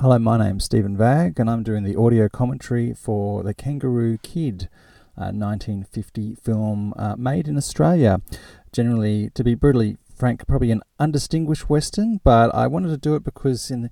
Hello, my name's Stephen Vagg, and I'm doing the audio commentary for The Kangaroo Kid, a 1950 film uh, made in Australia. Generally, to be brutally frank, probably an undistinguished Western, but I wanted to do it because in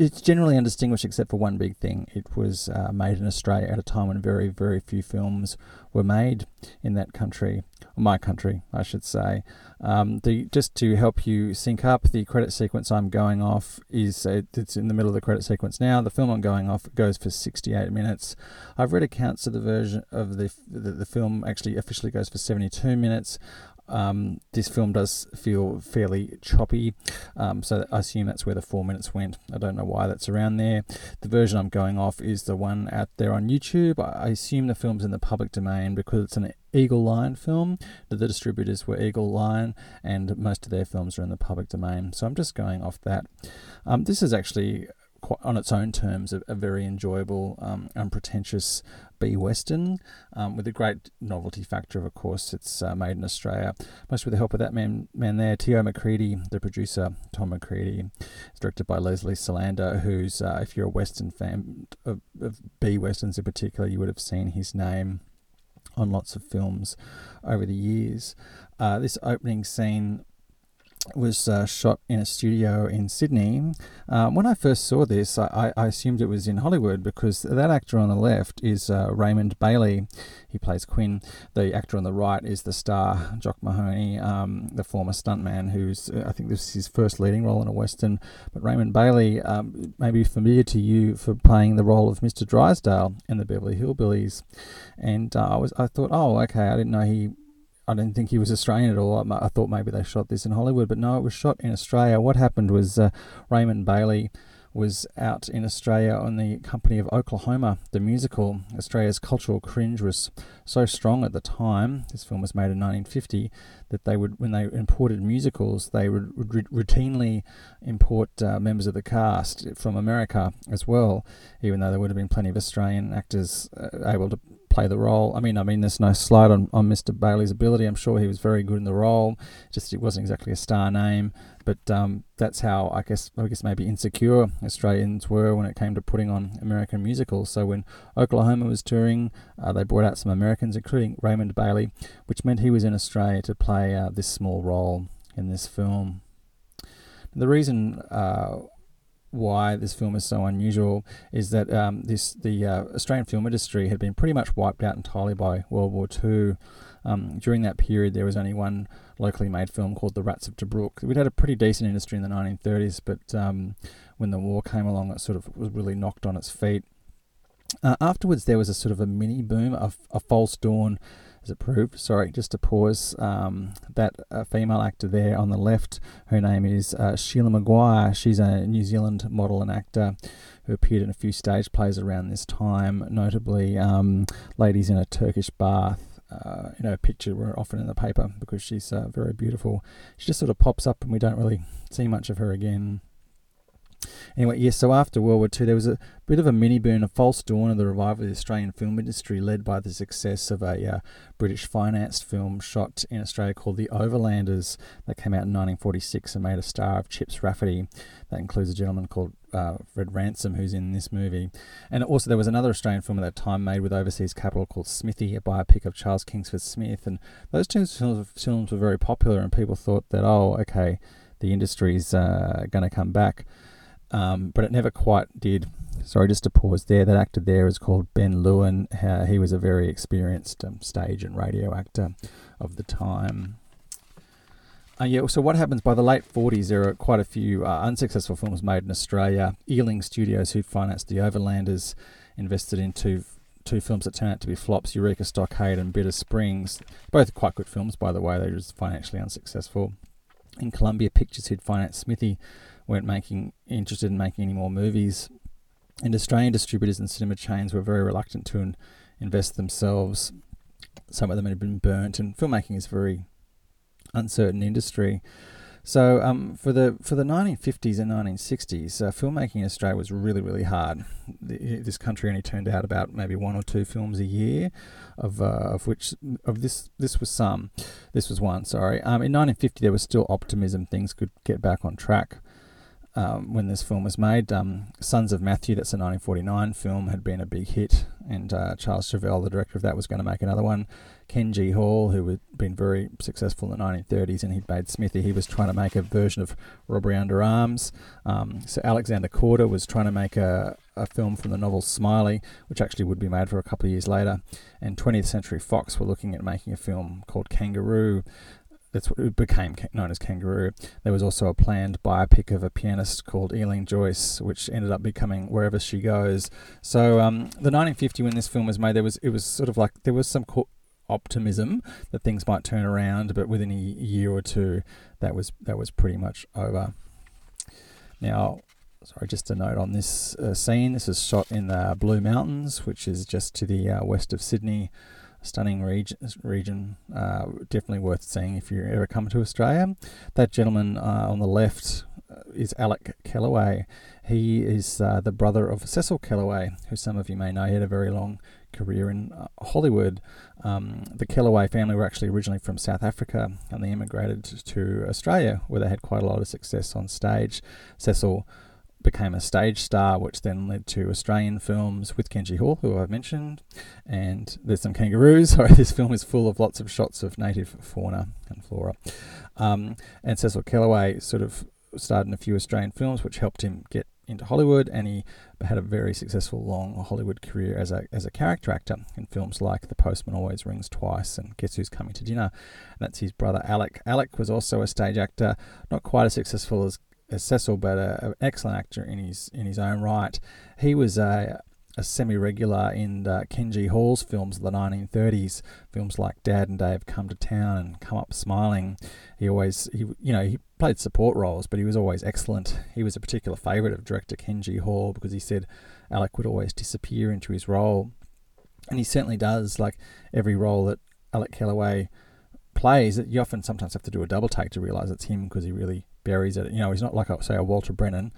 it's generally undistinguished except for one big thing. It was uh, made in Australia at a time when very, very few films were made in that country, my country, I should say. Um, the just to help you sync up, the credit sequence I'm going off is uh, it's in the middle of the credit sequence now. The film I'm going off goes for 68 minutes. I've read accounts of the version of the the, the film actually officially goes for 72 minutes. Um, this film does feel fairly choppy, um, so I assume that's where the four minutes went. I don't know why that's around there. The version I'm going off is the one out there on YouTube. I assume the film's in the public domain because it's an Eagle Lion film. The, distributors were Eagle Lion, and most of their films are in the public domain. So I'm just going off that. Um, this is actually quite, on its own terms, a, a very enjoyable, um, unpretentious B Western, um, with a great novelty factor. Of course, it's uh, made in Australia, most with the help of that man, man there, T.O. Macready, the producer Tom Macready. It's directed by Leslie Selander, who's, uh, if you're a Western fan of, of B Westerns in particular, you would have seen his name on lots of films over the years. Uh, this opening scene was uh, shot in a studio in Sydney. Uh, when I first saw this, I, I, assumed it was in Hollywood because that actor on the left is uh, Raymond Bailey. He plays Quinn. The actor on the right is the star, Jock Mahoney, um, the former stuntman, who's, uh, I think this is his first leading role in a Western. But Raymond Bailey um, may be familiar to you for playing the role of Mr. Drysdale in the Beverly Hillbillies. And uh, I, was, I thought, oh, okay, I didn't know he I didn't think he was Australian at all. I, thought maybe they shot this in Hollywood, but no, it was shot in Australia. What happened was uh, Raymond Bailey was out in Australia on the company of Oklahoma, the musical. Australia's cultural cringe was so strong at the time. This film was made in 1950 that they would, when they imported musicals, they would, would routinely import uh, members of the cast from America as well, even though there would have been plenty of Australian actors uh, able to play the role. I mean, I mean, there's no slight on, on Mr. Bailey's ability. I'm sure he was very good in the role. Just it wasn't exactly a star name, but um, that's how I guess I guess maybe insecure Australians were when it came to putting on American musicals. So when Oklahoma was touring, uh, they brought out some Americans, including Raymond Bailey, which meant he was in Australia to play uh, this small role in this film. The reason uh, why this film is so unusual is that um, this the uh, Australian film industry had been pretty much wiped out entirely by World War II. Um, during that period, there was only one locally made film called The Rats of Tobruk. We'd had a pretty decent industry in the 1930s, but um, when the war came along, it sort of was really knocked on its feet. Uh, afterwards, there was a sort of a mini boom, a, a false dawn as it proved. Sorry, just to pause. Um, that uh, female actor there on the left, her name is uh, Sheila Maguire. She's a New Zealand model and actor who appeared in a few stage plays around this time, notably um, Ladies in a Turkish Bath. Uh, you know, picture were often in the paper because she's uh, very beautiful. She just sort of pops up and we don't really see much of her again. Anyway, yes, so after World War II, there was a bit of a mini burn, a false dawn of the revival of the Australian film industry, led by the success of a uh, British financed film shot in Australia called The Overlanders that came out in 1946 and made a star of Chips Rafferty. That includes a gentleman called uh, Fred Ransom, who's in this movie. And also, there was another Australian film at that time made with overseas capital called Smithy, a biopic of Charles Kingsford Smith. And those two films were very popular, and people thought that, oh, okay, the industry's uh, going to come back um, but it never quite did. Sorry, just to pause there. That actor there is called Ben Lewin. Uh, he was a very experienced um, stage and radio actor of the time. Uh, yeah, so what happens by the late 40s? There are quite a few uh, unsuccessful films made in Australia. Ealing Studios, who financed The Overlanders, invested in two, two films that turned out to be flops Eureka Stockade and Bitter Springs. Both quite good films, by the way, they were just financially unsuccessful. In Columbia Pictures, who'd financed Smithy, weren't making interested in making any more movies, and Australian distributors and cinema chains were very reluctant to in, invest themselves. Some of them had been burnt, and filmmaking is a very uncertain industry. So um, for the for the 1950s and 1960s, uh, filmmaking in Australia was really really hard. The, this country only turned out about maybe one or two films a year, of uh, of which of this this was some. This was one. Sorry. Um, in 1950 there was still optimism; things could get back on track. Um, when this film was made. Um, Sons of Matthew, that's a 1949 film, had been a big hit, and uh, Charles Chauvel, the director of that, was going to make another one. Ken G. Hall, who had been very successful in the 1930s and he'd made Smithy, he was trying to make a version of Robbery Under Arms. Um, so Alexander Korda was trying to make a, a film from the novel Smiley, which actually would be made for a couple of years later. And 20th Century Fox were looking at making a film called Kangaroo that's what it became known as Kangaroo. There was also a planned biopic of a pianist called Eileen Joyce, which ended up becoming Wherever She Goes. So um, the 1950 when this film was made, there was it was sort of like there was some co- optimism that things might turn around, but within a year or two, that was that was pretty much over. Now, sorry, just a note on this uh, scene. This is shot in the Blue Mountains, which is just to the uh, west of Sydney. Stunning region, region uh, definitely worth seeing if you ever come to Australia. That gentleman uh, on the left uh, is Alec Kellaway. He is uh, the brother of Cecil Kellaway, who some of you may know. He had a very long career in uh, Hollywood. Um, the Kellaway family were actually originally from South Africa and they immigrated to Australia where they had quite a lot of success on stage. Cecil became a stage star, which then led to Australian films with Ken G. Hall, who I've mentioned. And there's some kangaroos. Sorry, this film is full of lots of shots of native fauna and flora. Um, and Cecil Kellaway sort of starred in a few Australian films, which helped him get into Hollywood, and he had a very successful long Hollywood career as a as a character actor in films like The Postman Always Rings Twice and Guess Who's Coming to Dinner. And that's his brother Alec. Alec was also a stage actor, not quite as successful as Cecil, but an excellent actor in his in his own right. He was a a semi-regular in Ken G. Hall's films of the 1930s, films like Dad and Dave Come to Town and Come Up Smiling. He always, he, you know, he played support roles, but he was always excellent. He was a particular favourite of director Ken G. Hall because he said Alec would always disappear into his role, and he certainly does. Like every role that Alec Kellaway plays, you often sometimes have to do a double take to realise it's him because he really buries it. You know, he's not like a, say a Walter Brennan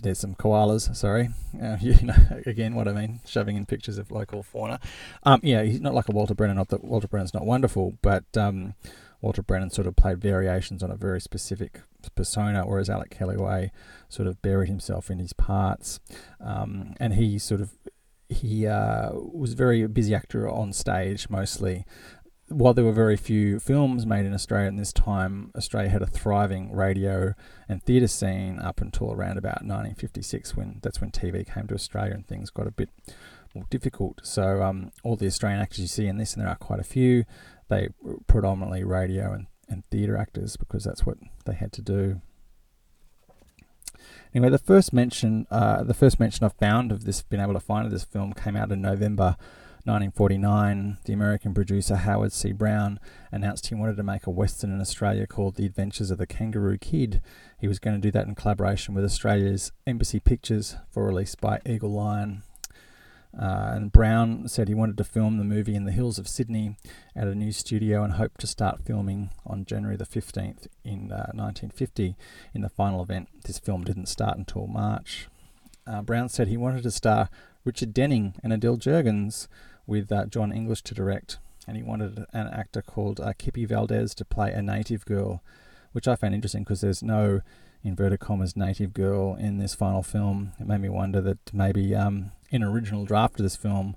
there's some koalas. Sorry, uh, you know again what I mean, shoving in pictures of local fauna. Um, yeah, he's not like a Walter Brennan. Not that Walter Brennan's not wonderful, but um, Walter Brennan sort of played variations on a very specific persona, whereas Alec Kellaway sort of buried himself in his parts, um, and he sort of he uh, was very busy actor on stage mostly while there were very few films made in Australia in this time, Australia had a thriving radio and theatre scene up until around about 1956, when that's when TV came to Australia and things got a bit more difficult. So um, all the Australian actors you see in this, and there are quite a few, they were predominantly radio and, and theatre actors because that's what they had to do. Anyway, the first mention, uh, the first mention I've found of this, been able to find of this film, came out in November 1949, the American producer Howard C. Brown announced he wanted to make a western in Australia called The Adventures of the Kangaroo Kid. He was going to do that in collaboration with Australia's Embassy Pictures for release by Eagle Lion. Uh, and Brown said he wanted to film the movie in the hills of Sydney at a new studio and hoped to start filming on January the 15th in uh, 1950. In the final event, this film didn't start until March. Uh, Brown said he wanted to star Richard Denning and Adele Jergens, with uh, John English to direct, and he wanted an actor called uh, Kippy Valdez to play a native girl, which I found interesting because there's no inverted commas native girl in this final film. It made me wonder that maybe um, in original draft of this film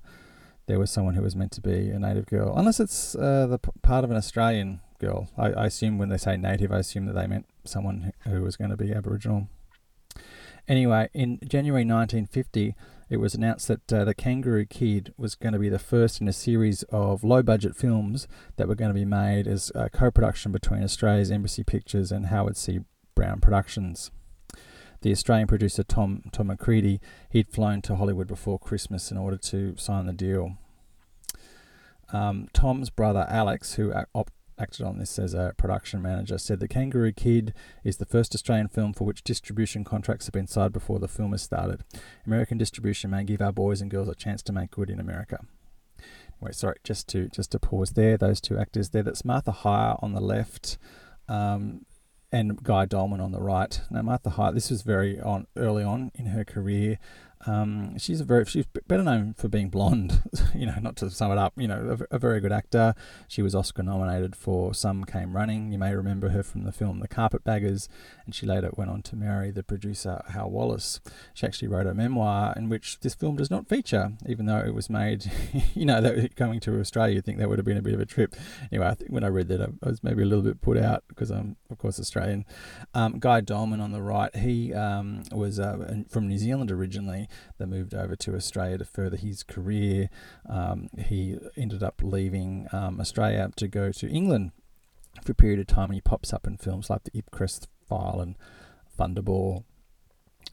there was someone who was meant to be a native girl, unless it's uh, the p- part of an Australian girl. I, I, assume when they say native, I assume that they meant someone who was going to be Aboriginal. Anyway, in January 1950, it was announced that uh, The Kangaroo Kid was going to be the first in a series of low budget films that were going to be made as a co production between Australia's Embassy Pictures and Howard C. Brown Productions. The Australian producer Tom, Tom Macready, he'd flown to Hollywood before Christmas in order to sign the deal. Um, Tom's brother Alex, who op- acted on this as a production manager, said The Kangaroo Kid is the first Australian film for which distribution contracts have been signed before the film has started. American distribution may give our boys and girls a chance to make good in America. Wait, sorry, just to just to pause there. Those two actors there. That's Martha Hyer on the left, um, and Guy Doleman on the right. Now Martha Hyer, this was very on early on in her career. Um, she's a very she's better known for being blonde, you know, not to sum it up. You know, a, a, very good actor. She was Oscar nominated for Some Came Running. You may remember her from the film The Carpetbaggers, and she later went on to marry the producer Hal Wallis. She actually wrote a memoir in which this film does not feature, even though it was made. you know, that coming to Australia, you think that would have been a bit of a trip. Anyway, I think when I read that, I was maybe a little bit put out because I'm of course Australian. Um, Guy Doleman on the right, he um, was uh, from New Zealand originally that moved over to Australia to further his career. Um, he ended up leaving um, Australia to go to England for a period of time, and he pops up in films like The Ipcress File and Thunderball.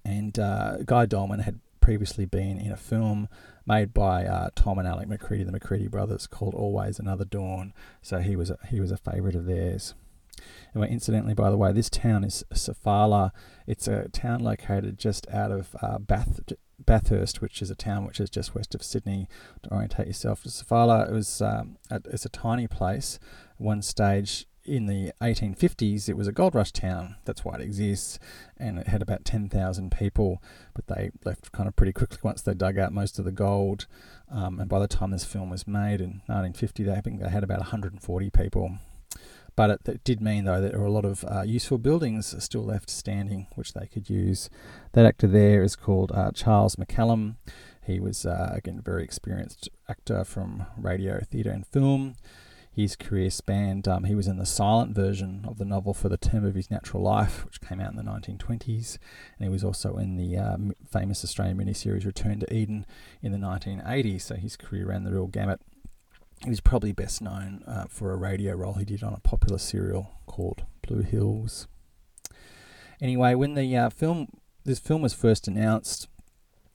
And uh, Guy Doleman had previously been in a film made by uh, Tom and Alec Macready, the Macready brothers, called Always Another Dawn. So he was a, he was a favourite of theirs. And incidentally, by the way, this town is Sofala. It's a town located just out of uh, Bath, Bathurst, which is a town which is just west of Sydney. To orientate yourself to it was um, a, it's a tiny place. One stage in the 1850s, it was a gold rush town. That's why it exists, and it had about 10,000 people. But they left kind of pretty quickly once they dug out most of the gold. Um, and by the time this film was made in 1950, they I think they had about 140 people. But it, it, did mean, though, that there were a lot of uh, useful buildings still left standing, which they could use. That actor there is called uh, Charles McCallum. He was, uh, again, a very experienced actor from radio, theatre, and film. His career spanned, um, he was in the silent version of the novel For the Term of His Natural Life, which came out in the 1920s, and he was also in the uh, famous Australian miniseries Return to Eden in the 1980s, so his career ran the real gamut. He was probably best known uh, for a radio role he did on a popular serial called Blue Hills. Anyway, when the uh, film this film was first announced,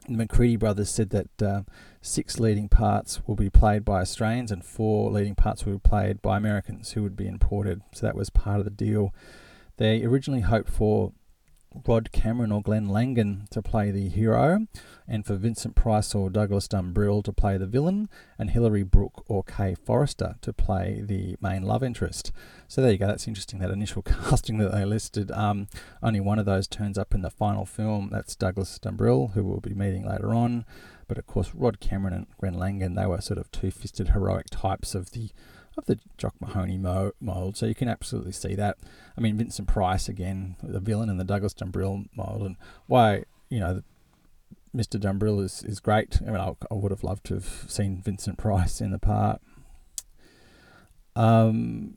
the Macready brothers said that uh, six leading parts will be played by Australians and four leading parts will be played by Americans who would be imported. So that was part of the deal. They originally hoped for Rod Cameron or Glenn Langan to play the hero, and for Vincent Price or Douglas Dumbrille to play the villain, and Hilary Brooke or Kay Forrester to play the main love interest. So there you go. That's interesting. That initial casting that they listed, um, only one of those turns up in the final film. That's Douglas Dumbrille, who we'll be meeting later on. But of course, Rod Cameron and Glenn Langan, they were sort of two-fisted heroic types of the of the Jock Mahoney mold. So you can absolutely see that. I mean, Vincent Price again, the villain in the Douglas Dumbrille mold, and why you know Mr. Dumbrille is is great. I mean, I, I would have loved to have seen Vincent Price in the part. Um,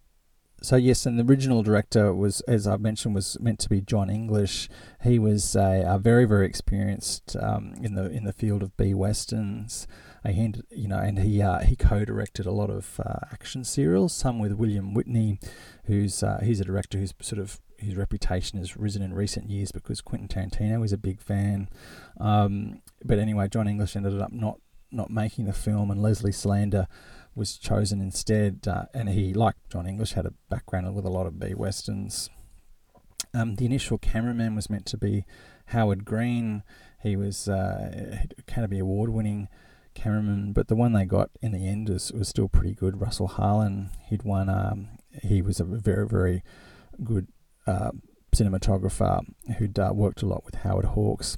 so yes, and the original director was, as I've mentioned, was meant to be John English. He was a, a very, very experienced um, in the in the field of B westerns. He, you know, and he uh, he co-directed a lot of uh, action serials, some with William Whitney, who's uh, he's a director who's sort of his reputation has risen in recent years because Quentin Tarantino is a big fan. Um, but anyway, John English ended up not not making the film, and Leslie Selander was chosen instead. Uh, and he, like John English, had a background with a lot of B westerns. Um, the initial cameraman was meant to be Howard Green. He was uh, Academy Award winning cameraman, but the one they got in the end was, was still pretty good. Russell Harlan, he'd won. Um, he was a very very good uh, cinematographer who'd uh, worked a lot with Howard Hawks.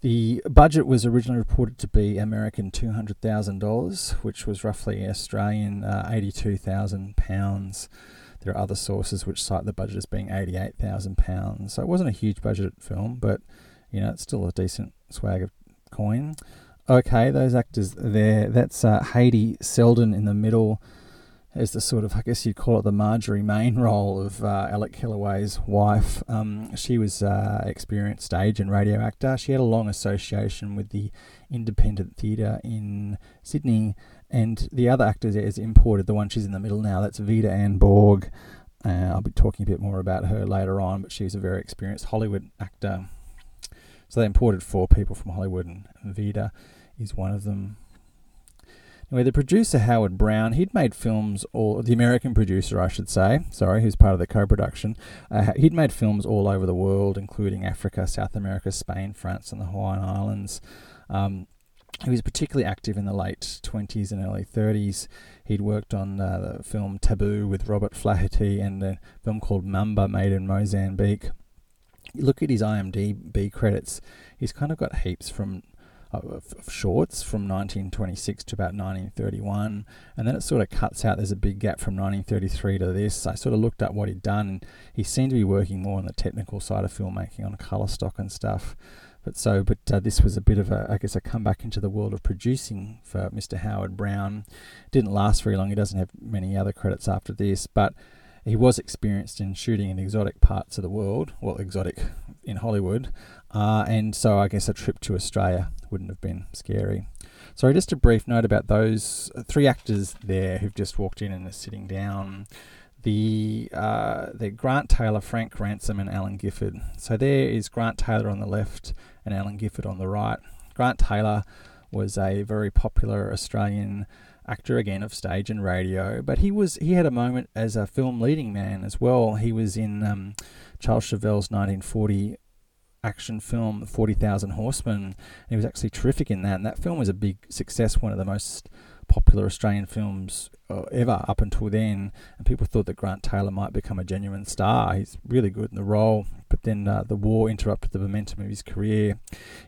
The budget was originally reported to be American two hundred thousand dollars, which was roughly Australian uh, eighty-two thousand pounds. There are other sources which cite the budget as being eighty-eight thousand pounds. So it wasn't a huge budget film, but you know it's still a decent swag of coin. Okay, those actors there. That's uh, Haidee Seldon in the middle as the sort of, I guess you'd call it the Marjorie Main role of uh, Alec Kellaway's wife. Um, she was uh, experienced stage and radio actor. She had a long association with the independent theatre in Sydney, and the other actor is imported. The one she's in the middle now, that's Veda Ann Borg. Uh, I'll be talking a bit more about her later on, but she's a very experienced Hollywood actor. So they imported four people from Hollywood, and Veda is one of them. Anyway, the producer Howard Brown, he'd made films all the American producer, I should say, sorry, who's part of the co-production. Uh, he'd made films all over the world, including Africa, South America, Spain, France, and the Hawaiian Islands. Um, he was particularly active in the late 20s and early 30s. He'd worked on uh, the film Taboo with Robert Flaherty and a film called Mamba made in Mozambique. You look at his IMDb credits, he's kind of got heaps from of, of shorts from 1926 to about 1931, and then it sort of cuts out. There's a big gap from 1933 to this. I sort of looked up what he'd done, and he seemed to be working more on the technical side of filmmaking, on colour stock and stuff. But so, but uh, this was a bit of a, I guess, a comeback into the world of producing for Mr. Howard Brown. Didn't last very long. He doesn't have many other credits after this, but he was experienced in shooting in exotic parts of the world, well, exotic in Hollywood, uh, and so I guess a trip to Australia wouldn't have been scary. Sorry, just a brief note about those three actors there who've just walked in and are sitting down. The uh, Grant Taylor, Frank Ransom, and Alan Gifford. So there is Grant Taylor on the left and Alan Gifford on the right. Grant Taylor was a very popular Australian actor again of stage and radio, but he was he had a moment as a film leading man as well. He was in um, Charles Chauvel's 1940 action film 40,000 Horsemen. he was actually terrific in that, and that film was a big success, one of the most popular Australian films uh, ever up until then. And people thought that Grant Taylor might become a genuine star. He's really good in the role, but then uh, the war interrupted the momentum of his career.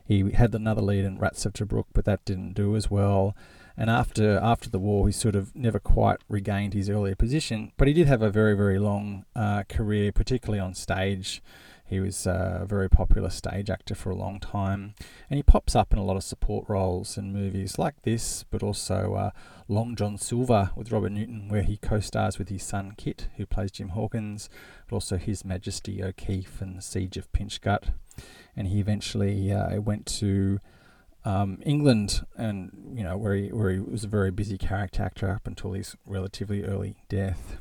He had another lead in Rats of Tobruk, but that didn't do as well. And after after the war, he sort of never quite regained his earlier position. But he did have a very very long uh, career, particularly on stage. He was a very popular stage actor for a long time, and he pops up in a lot of support roles in movies like this, but also uh, Long John Silver with Robert Newton, where he co-stars with his son Kit, who plays Jim Hawkins, but also His Majesty O'Keefe and Siege of Pinchgut. And he eventually uh, went to um, England, and you know where he where he was a very busy character actor up until his relatively early death.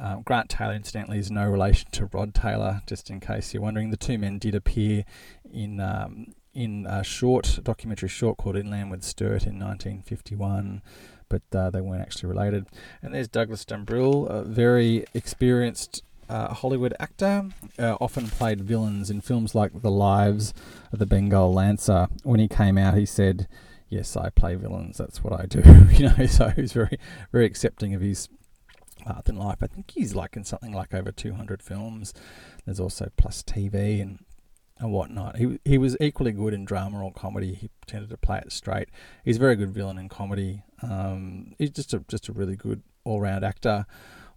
Um, Grant Taylor, incidentally, is no relation to Rod Taylor. Just in case you're wondering, the two men did appear in um, in a short documentary short called Inland with Sturt in 1951, but uh, they weren't actually related. And there's Douglas Dumbrille, a very experienced uh, Hollywood actor, uh, often played villains in films like The Lives of the Bengal Lancer. When he came out, he said, "Yes, I play villains. That's what I do." you know, so he's very, very accepting of his path in life. I think he's like in something like over 200 films. There's also plus TV and and whatnot. He he was equally good in drama or comedy. He tended to play it straight. He's a very good villain in comedy. Um, he's just a just a really good all round actor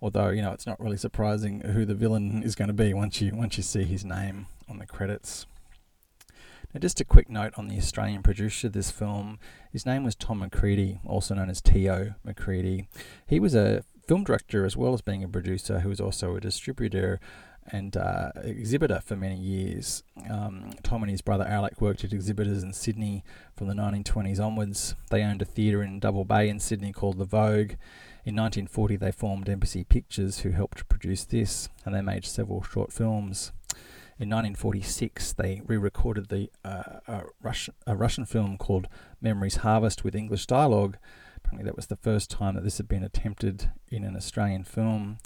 although you know it's not really surprising who the villain is going to be once you once you see his name on the credits. Now, just a quick note on the Australian producer of this film. His name was Tom Macready, also known as T.O. Macready. He was a film director as well as being a producer, who was also a distributor and uh, exhibitor for many years. Um, Tom and his brother Alec worked at exhibitors in Sydney from the 1920s onwards. They owned a theatre in Double Bay in Sydney called The Vogue, in 1940, they formed Embassy Pictures, who helped produce this, and they made several short films. In 1946, they re-recorded the uh, a Russian, a Russian film called Memories Harvest with English dialogue. Apparently, that was the first time that this had been attempted in an Australian film.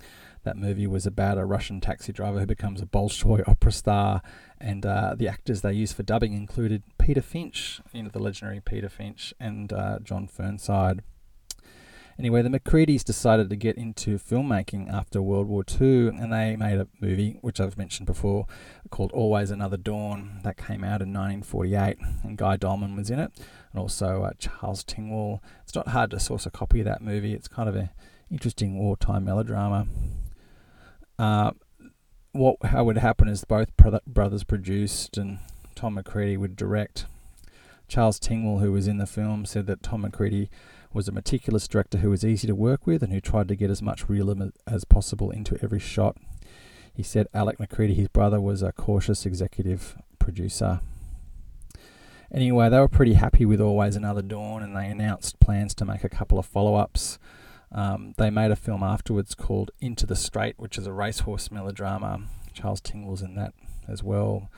That movie was about a Russian taxi driver who becomes a Bolshoi opera star, and uh, the actors they used for dubbing included Peter Finch, you know, the legendary Peter Finch, and uh, John Fernside. Anyway, the Macreadys decided to get into filmmaking after World War II, and they made a movie, which I've mentioned before, called Always Another Dawn, that came out in 1948, and Guy Doleman was in it, and also uh, Charles Tingwell. It's not hard to source a copy of that movie. It's kind of an interesting wartime melodrama. Uh, what how would happen is both brothers produced, and Tom Macready would direct. Charles Tingwell, who was in the film, said that Tom Macready was a meticulous director who was easy to work with and who tried to get as much realism as possible into every shot. He said Alec Macready, his brother, was a cautious executive producer. Anyway, they were pretty happy with Always Another Dawn and they announced plans to make a couple of follow ups. Um, they made a film afterwards called Into the Straight, which is a racehorse melodrama. Charles Tingwell's in that as well.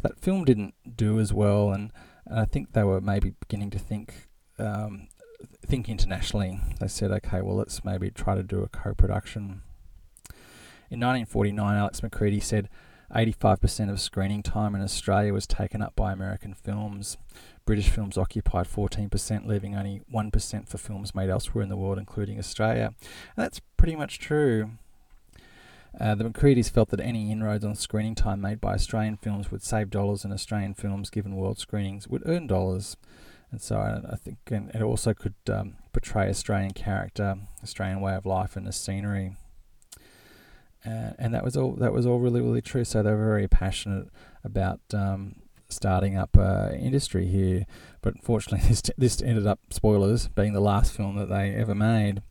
But that film didn't do as well, and, and I think they were maybe beginning to think um, think internationally. They said, okay, well, let's maybe try to do a co production. In 1949, Alex Macready said 85% of screening time in Australia was taken up by American films. British films occupied 14%, leaving only 1% for films made elsewhere in the world, including Australia. And that's pretty much true. Uh, the Macreadys felt that any inroads on screening time made by Australian films would save dollars, and Australian films given world screenings would earn dollars. And so I, I think and it also could um, portray Australian character, Australian way of life, and the scenery. Uh, and that was all. That was all really, really true. So they were very passionate about um, starting up uh, industry here. But unfortunately, this t- this ended up spoilers being the last film that they ever made.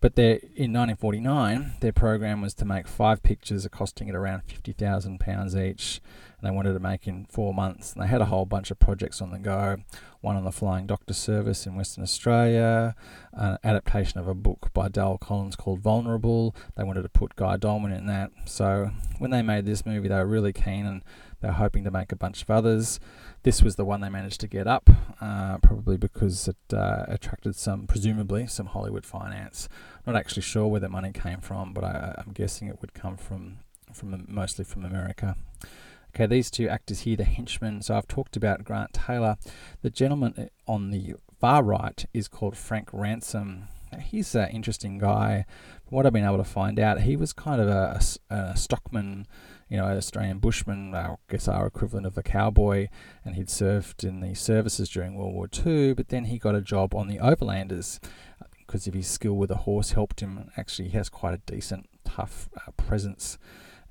But in 1949, their program was to make five pictures costing it around £50,000 each, and they wanted to make in four months. And they had a whole bunch of projects on the go one on the Flying Doctor Service in Western Australia, an adaptation of a book by Dale Collins called Vulnerable. They wanted to put Guy Doleman in that. So when they made this movie, they were really keen and they were hoping to make a bunch of others. This was the one they managed to get up, uh, probably because it uh, attracted some, presumably, some Hollywood finance. Not actually sure where the money came from, but I, I'm guessing it would come from, from mostly from America. Okay, these two actors here, the henchmen. So I've talked about Grant Taylor. The gentleman uh, on the far right is called Frank Ransom. He's an interesting guy. From what I've been able to find out, he was kind of a, a, stockman you know, an Australian bushman, I guess our equivalent of a cowboy, and he'd served in the services during World War II, but then he got a job on the Overlanders because of his skill with a horse helped him. Actually, he has quite a decent, tough uh, presence.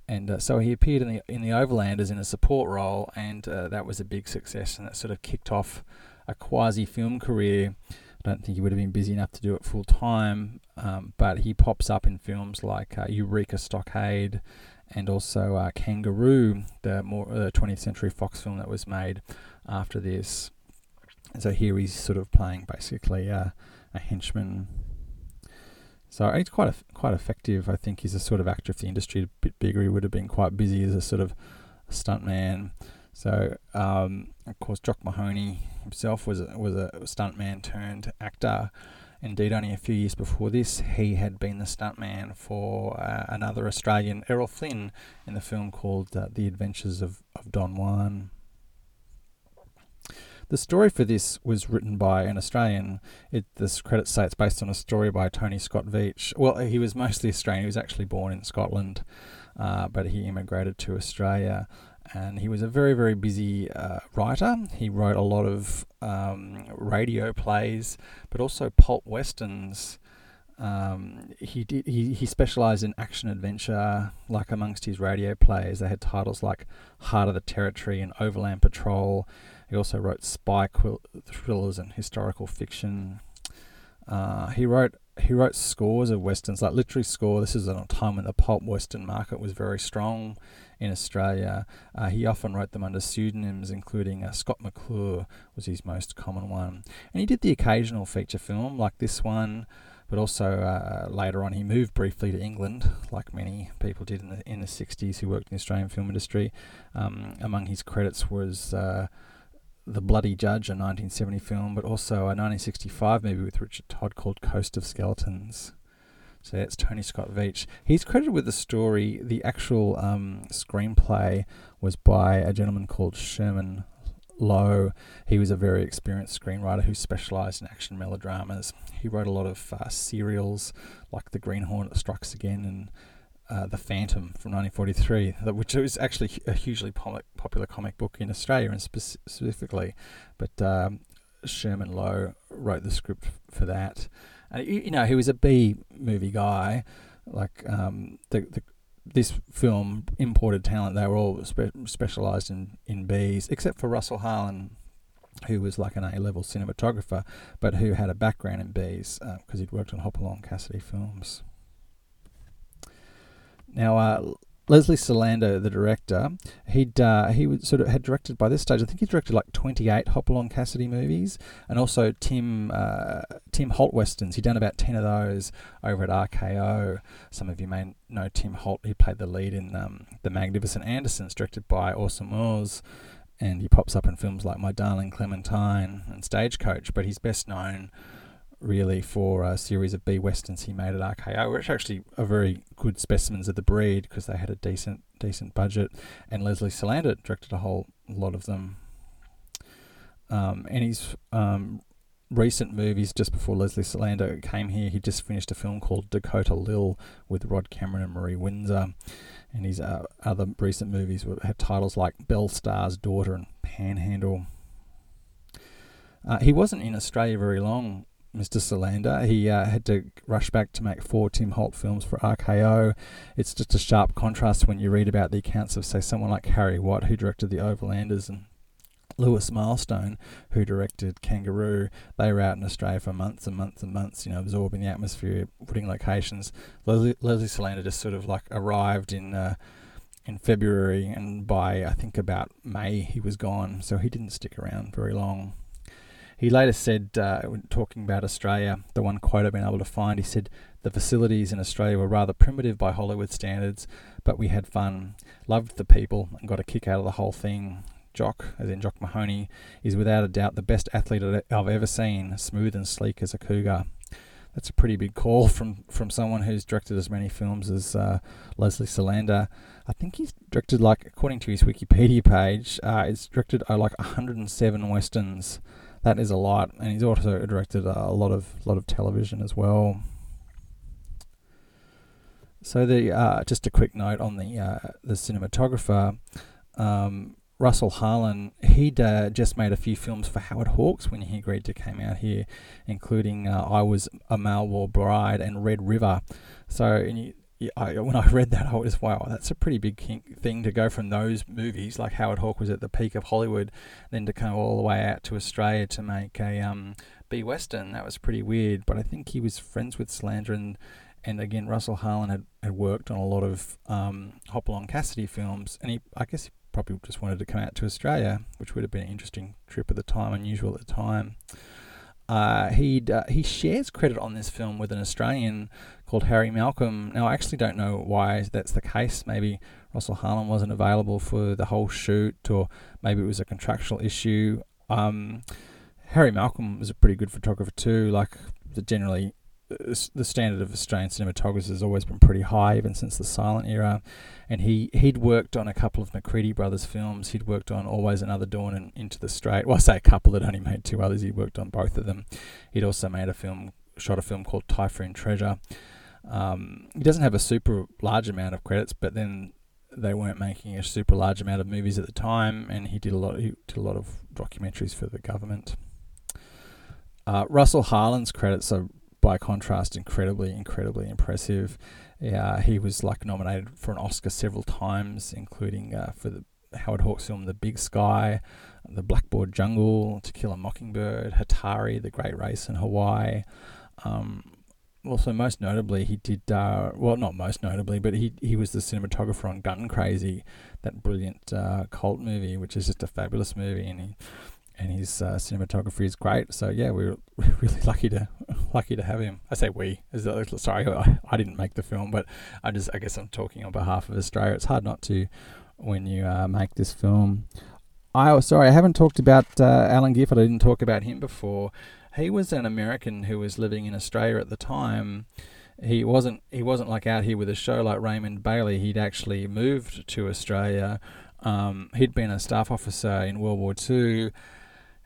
And uh, so he appeared in the in the Overlanders in a support role, and uh, that was a big success, and that sort of kicked off a quasi film career. I don't think he would have been busy enough to do it full time, um, but he pops up in films like uh, Eureka Stockade and also uh, Kangaroo, the more uh, 20th Century Fox film that was made after this. And so here he's sort of playing basically uh, a henchman. So he's quite quite effective. I think he's a sort of actor. If the industry a bit bigger, he would have been quite busy as a sort of stuntman. So um, of course, Jock Mahoney himself was a, was a stuntman turned actor. Indeed, only a few years before this, he had been the stuntman for uh, another Australian, Errol Flynn, in the film called uh, The Adventures of, of Don Juan. The story for this was written by an Australian. It, this credits say it's based on a story by Tony Scott Veitch. Well, he was mostly Australian. He was actually born in Scotland, uh, but he immigrated to Australia and he was a very very busy uh, writer. He wrote a lot of um, radio plays, but also pulp westerns. Um, he did he, he specialized in action adventure. Like amongst his radio plays, they had titles like Heart of the Territory and Overland Patrol. He also wrote spy thrillers and historical fiction. Uh, he wrote he wrote scores of westerns, like literally score. This is at a time when the pulp western market was very strong in Australia. Uh, he often wrote them under pseudonyms, including uh, Scott McClure was his most common one. And he did the occasional feature film like this one, but also uh, later on he moved briefly to England, like many people did in the in the 60s who worked in the Australian film industry. Um, among his credits was uh, the Bloody Judge, a 1970 film, but also a 1965 movie with Richard Todd called Coast of Skeletons. So that's Tony Scott Veitch. He's credited with the story. The actual um, screenplay was by a gentleman called Sherman Lowe. He was a very experienced screenwriter who specialized in action melodramas. He wrote a lot of uh, serials like The Green Hornet Strikes Again and uh, The Phantom from 1943, which was actually a hugely popular comic book in Australia and specifically. But um, Sherman Lowe wrote the script for that. And you know, he was a B movie guy. Like um, the, the this film imported talent. They were all spe- specialized in in Bs, except for Russell Harlan, who was like an A level cinematographer, but who had a background in Bs because uh, he'd worked on Hopalong Cassidy films. Now, uh, Leslie Selander, the director, he'd uh, he was sort of had directed by this stage. I think he directed like 28 Hopalong Cassidy movies, and also Tim uh, Tim Holt westerns. He'd done about 10 of those over at RKO. Some of you may know Tim Holt. He played the lead in um, The Magnificent Ambersons, directed by Orson Welles, and he pops up in films like My Darling Clementine and Stagecoach. But he's best known really for a series of B westerns he made at RKO, which actually are very good specimens of the breed because they had a decent decent budget. And Leslie Selander directed a whole lot of them. Um, and his um, recent movies just before Leslie Selander came here. He just finished a film called Dakota Lil with Rod Cameron and Marie Windsor. And his uh, other recent movies had titles like Belle Starr's Daughter and Panhandle. Uh, he wasn't in Australia very long, Mr. Selander. He uh, had to rush back to make four Tim Holt films for RKO. It's just a sharp contrast when you read about the accounts of, say, someone like Harry Watt, who directed The Overlanders, and Lewis Milestone, who directed Kangaroo, they were out in Australia for months and months and months, you know, absorbing the atmosphere, putting locations. Leslie, Leslie Selander just sort of like arrived in uh, in February, and by I think about May he was gone, so he didn't stick around very long. He later said, uh, talking about Australia, the one quote I've been able to find, he said, The facilities in Australia were rather primitive by Hollywood standards, but we had fun, loved the people, and got a kick out of the whole thing. Jock, as in Jock Mahoney, is without a doubt the best athlete I've ever seen, smooth and sleek as a cougar. That's a pretty big call from, from someone who's directed as many films as uh, Leslie Selander. I think he's directed, like, according to his Wikipedia page, uh, directed uh, like 107 westerns. That is a lot, and he's also directed a lot of lot of television as well. So the uh, just a quick note on the uh, the cinematographer. Um, Russell Harlan, he'd uh, just made a few films for Howard Hawks when he agreed to come out here, including uh, I Was a Male War Bride and Red River. So, you, yeah, I, when I read that, I was wow, that's a pretty big thing to go from those movies, like Howard Hawk was at the peak of Hollywood, then to come all the way out to Australia to make a um, B Western. That was pretty weird, but I think he was friends with Selander and. And again, Russell Harlan had, had worked on a lot of um, Hopalong Cassidy films, and he, I guess, he probably just wanted to come out to Australia, which would have been an interesting trip at the time, unusual at the time. Uh, he uh, he shares credit on this film with an Australian called Harry Malcolm. Now, I actually don't know why that's the case. Maybe Russell Harlan wasn't available for the whole shoot, or maybe it was a contractual issue. Um, Harry Malcolm was a pretty good photographer too. Like generally, the standard of Australian cinematographers has always been pretty high, even since the silent era. And he he'd worked on a couple of Macready brothers films. He'd worked on Always Another Dawn and Into the Straight. Well, I say a couple that only made two others. He worked on both of them. He'd also made a film, shot a film called Typhoon Treasure. Um, he doesn't have a super large amount of credits, but then they weren't making a super large amount of movies at the time, and he did a lot. He did a lot of documentaries for the government. Uh, Russell Harlan's credits are by contrast, incredibly, incredibly impressive. Uh, he was like nominated for an Oscar several times, including uh, for the Howard Hawks film The Big Sky, The Blackboard Jungle, To Kill a Mockingbird, Hatari, The Great Race in Hawaii. Um, also, most notably, he did uh, well, not most notably, but he he was the cinematographer on Gun Crazy, that brilliant uh, cult movie, which is just a fabulous movie, and he and his uh, cinematography is great. So yeah, we're really lucky to lucky to have him. I say we. Sorry, I, I didn't make the film, but I just I guess I'm talking on behalf of Australia. It's hard not to when you uh, make this film. I oh, sorry, I haven't talked about uh, Alan Gifford. I didn't talk about him before. He was an American who was living in Australia at the time. He wasn't he wasn't like out here with a show like Raymond Bailey. He'd actually moved to Australia. Um, he'd been a staff officer in World War Two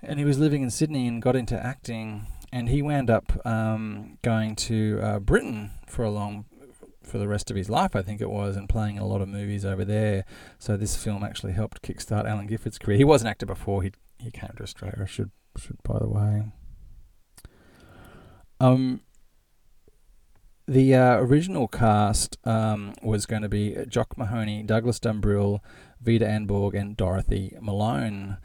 and he was living in Sydney and got into acting. And he wound up um, going to uh, Britain for a long, for the rest of his life, I think it was, and playing a lot of movies over there. So this film actually helped kickstart Alan Gifford's career. He was an actor before he he came to Australia. Should should by the way. Um, the uh, original cast um, was going to be Jock Mahoney, Douglas Dumbrille, Veda Ann Borg, and Dorothy Malone.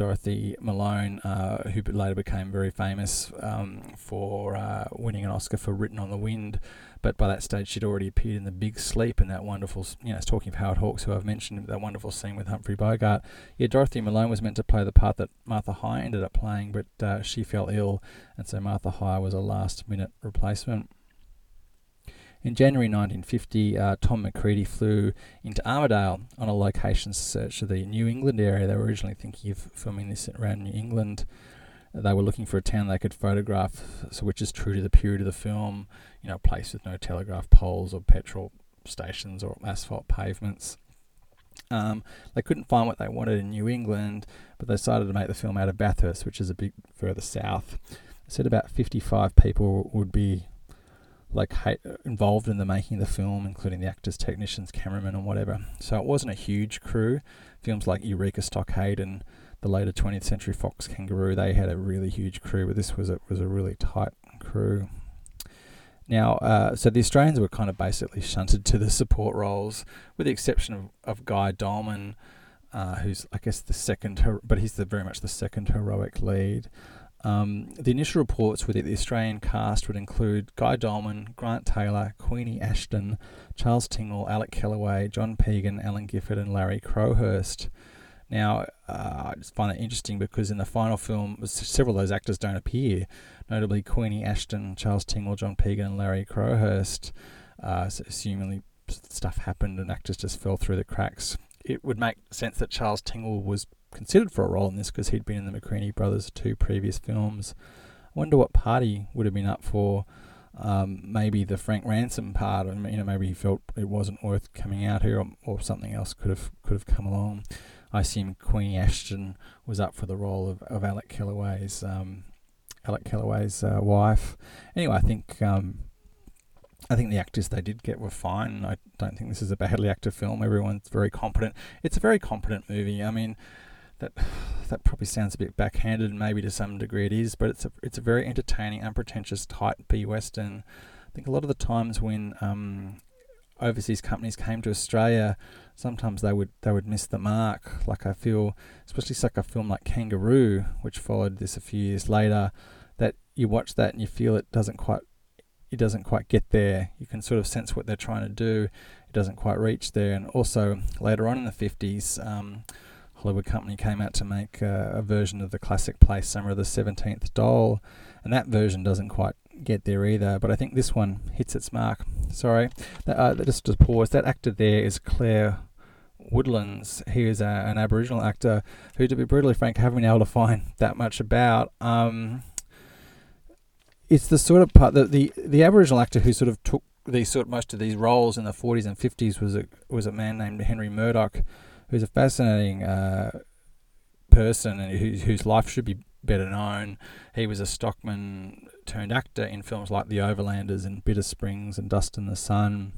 Dorothy Malone, uh, who later became very famous um, for uh, winning an Oscar for Written on the Wind. But by that stage, she'd already appeared in The Big Sleep and that wonderful, you know, it's talking of Howard Hawks, who I've mentioned, that wonderful scene with Humphrey Bogart. Yeah, Dorothy Malone was meant to play the part that Martha Hyer ended up playing, but uh, she fell ill, and so Martha Hyer was a last minute replacement. In January 1950, uh, Tom Macready flew into Armidale on a location search of the New England area. They were originally thinking of filming this around New England. They were looking for a town they could photograph, so which is true to the period of the film. You know, a place with no telegraph poles or petrol stations or asphalt pavements. Um, they couldn't find what they wanted in New England, but they decided to make the film out of Bathurst, which is a bit further south. said about 55 people would be like involved in the making of the film, including the actors, technicians, cameramen, and whatever. So it wasn't a huge crew. Films like Eureka Stockade and the later 20th Century Fox Kangaroo, they had a really huge crew, but this was a, was a really tight crew. Now, uh, so the Australians were kind of basically shunted to the support roles, with the exception of, of Guy Doleman, uh, who's I guess the second, but he's the, very much the second heroic lead. Um, the initial reports were that the Australian cast would include Guy Doleman, Grant Taylor, Queenie Ashton, Charles Tingwell, Alec Kellaway, John Piegan, Alan Gifford, and Larry Crowhurst. Now, uh, I just find that interesting because in the final film, several of those actors don't appear, notably Queenie Ashton, Charles Tingwell, John Piegan, and Larry Crowhurst. Uh, so assumingly stuff happened and actors just fell through the cracks. It would make sense that Charles Tingwell was considered for a role in this because he'd been in the Macready Brothers' two previous films. I wonder what party would have been up for. Um, maybe the Frank Ransom part, you know, maybe he felt it wasn't worth coming out here, or, or something else could have could have come along. I assume Queenie Ashton was up for the role of, of Alec Kellaway's um, Alec Kellaway's uh, wife. Anyway, I think um, I think the actors they did get were fine. I don't think this is a badly acted film. Everyone's very competent. It's a very competent movie. I mean, that that probably sounds a bit backhanded, maybe to some degree it is, but it's a it's a very entertaining, unpretentious, tight B western. I think a lot of the times when um, overseas companies came to Australia, sometimes they would they would miss the mark. Like I feel, especially like a film like Kangaroo, which followed this a few years later, that you watch that and you feel it doesn't quite it doesn't quite get there. You can sort of sense what they're trying to do. It doesn't quite reach there. And also later on in the fifties. Um, Hollywood company came out to make uh, a version of the classic play Summer of the 17th Doll, and that version doesn't quite get there either, but I think this one hits its mark. Sorry, uh, just to pause, that actor there is Claire Woodlands. He is a, an Aboriginal actor who, to be brutally frank, I haven't been able to find that much about. Um, it's the sort of part that the, the Aboriginal actor who sort of took these sort most of these roles in the 40s and 50s was a was a man named Henry Murdoch who's a fascinating uh, person and whose, whose life should be better known. He was a stockman turned actor in films like The Overlanders and Bitter Springs and Dust in the Sun.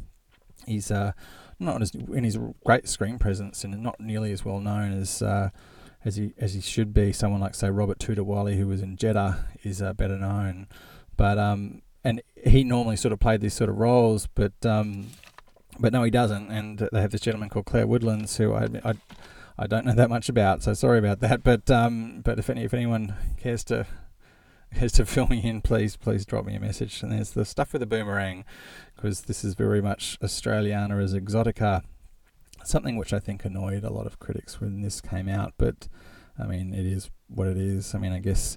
He's uh, not as in his great screen presence and not nearly as well known as uh, as he as he should be. Someone like say Robert Tudawali, who was in Jedda, is uh, better known. But um, and he normally sort of played these sort of roles, but um, but no, he doesn't. And they have this gentleman called Claire Woodlands, who I, I, I don't know that much about. So sorry about that. But um, but if any if anyone cares to cares to fill me in, please please drop me a message. And there's the stuff with the boomerang, because this is very much Australiana as exotica. Something which I think annoyed a lot of critics when this came out. But I mean, it is what it is. I mean, I guess.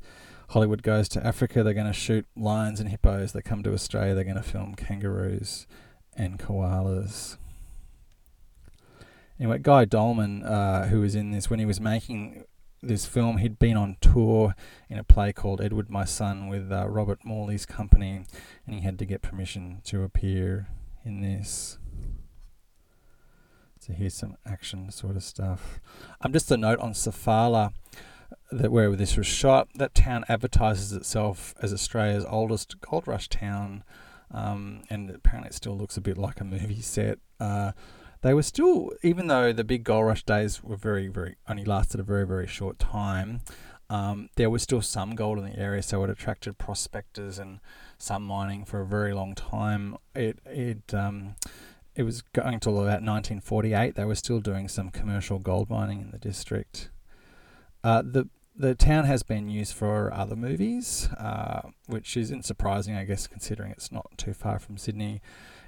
Hollywood goes to Africa, they're going to shoot lions and hippos. They come to Australia, they're going to film kangaroos and koalas. Anyway, Guy Doleman, uh, who was in this when he was making this film, he'd been on tour in a play called Edward My Son with uh, Robert Morley's company, and he had to get permission to appear in this. So here's some action sort of stuff. Um, just a note on Sofala, that where this was shot. That town advertises itself as Australia's oldest gold rush town um, and apparently it still looks a bit like a movie set. Uh, they were still, even though the big gold rush days were very, very only lasted a very, very short time. Um, there was still some gold in the area, so it attracted prospectors and some mining for a very long time. It it um, it was going till about 1948. They were still doing some commercial gold mining in the district. Uh, the the town has been used for other movies, uh, which isn't surprising, I guess, considering it's not too far from Sydney.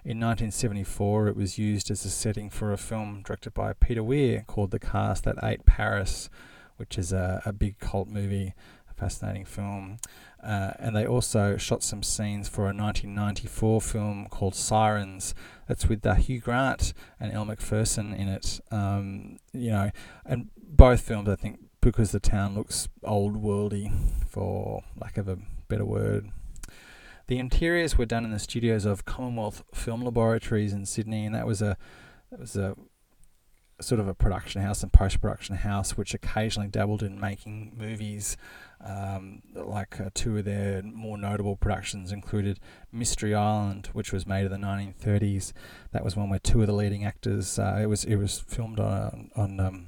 In 1974, it was used as a setting for a film directed by Peter Weir called The Cars That Ate Paris, which is a, a big cult movie, a fascinating film. Uh, and they also shot some scenes for a 1994 film called Sirens. That's with uh, Hugh Grant and Elle Macpherson in it. Um, you know, and both films I think because the town looks old worldy, for lack of a better word. The interiors were done in the studios of Commonwealth Film Laboratories in Sydney, and that was a was a sort of a production house and post production house, which occasionally dabbled in making movies. Um, like uh, two of their more notable productions included Mystery Island, which was made in the 1930s. That was one where two of the leading actors. Uh, it was it was filmed on on um,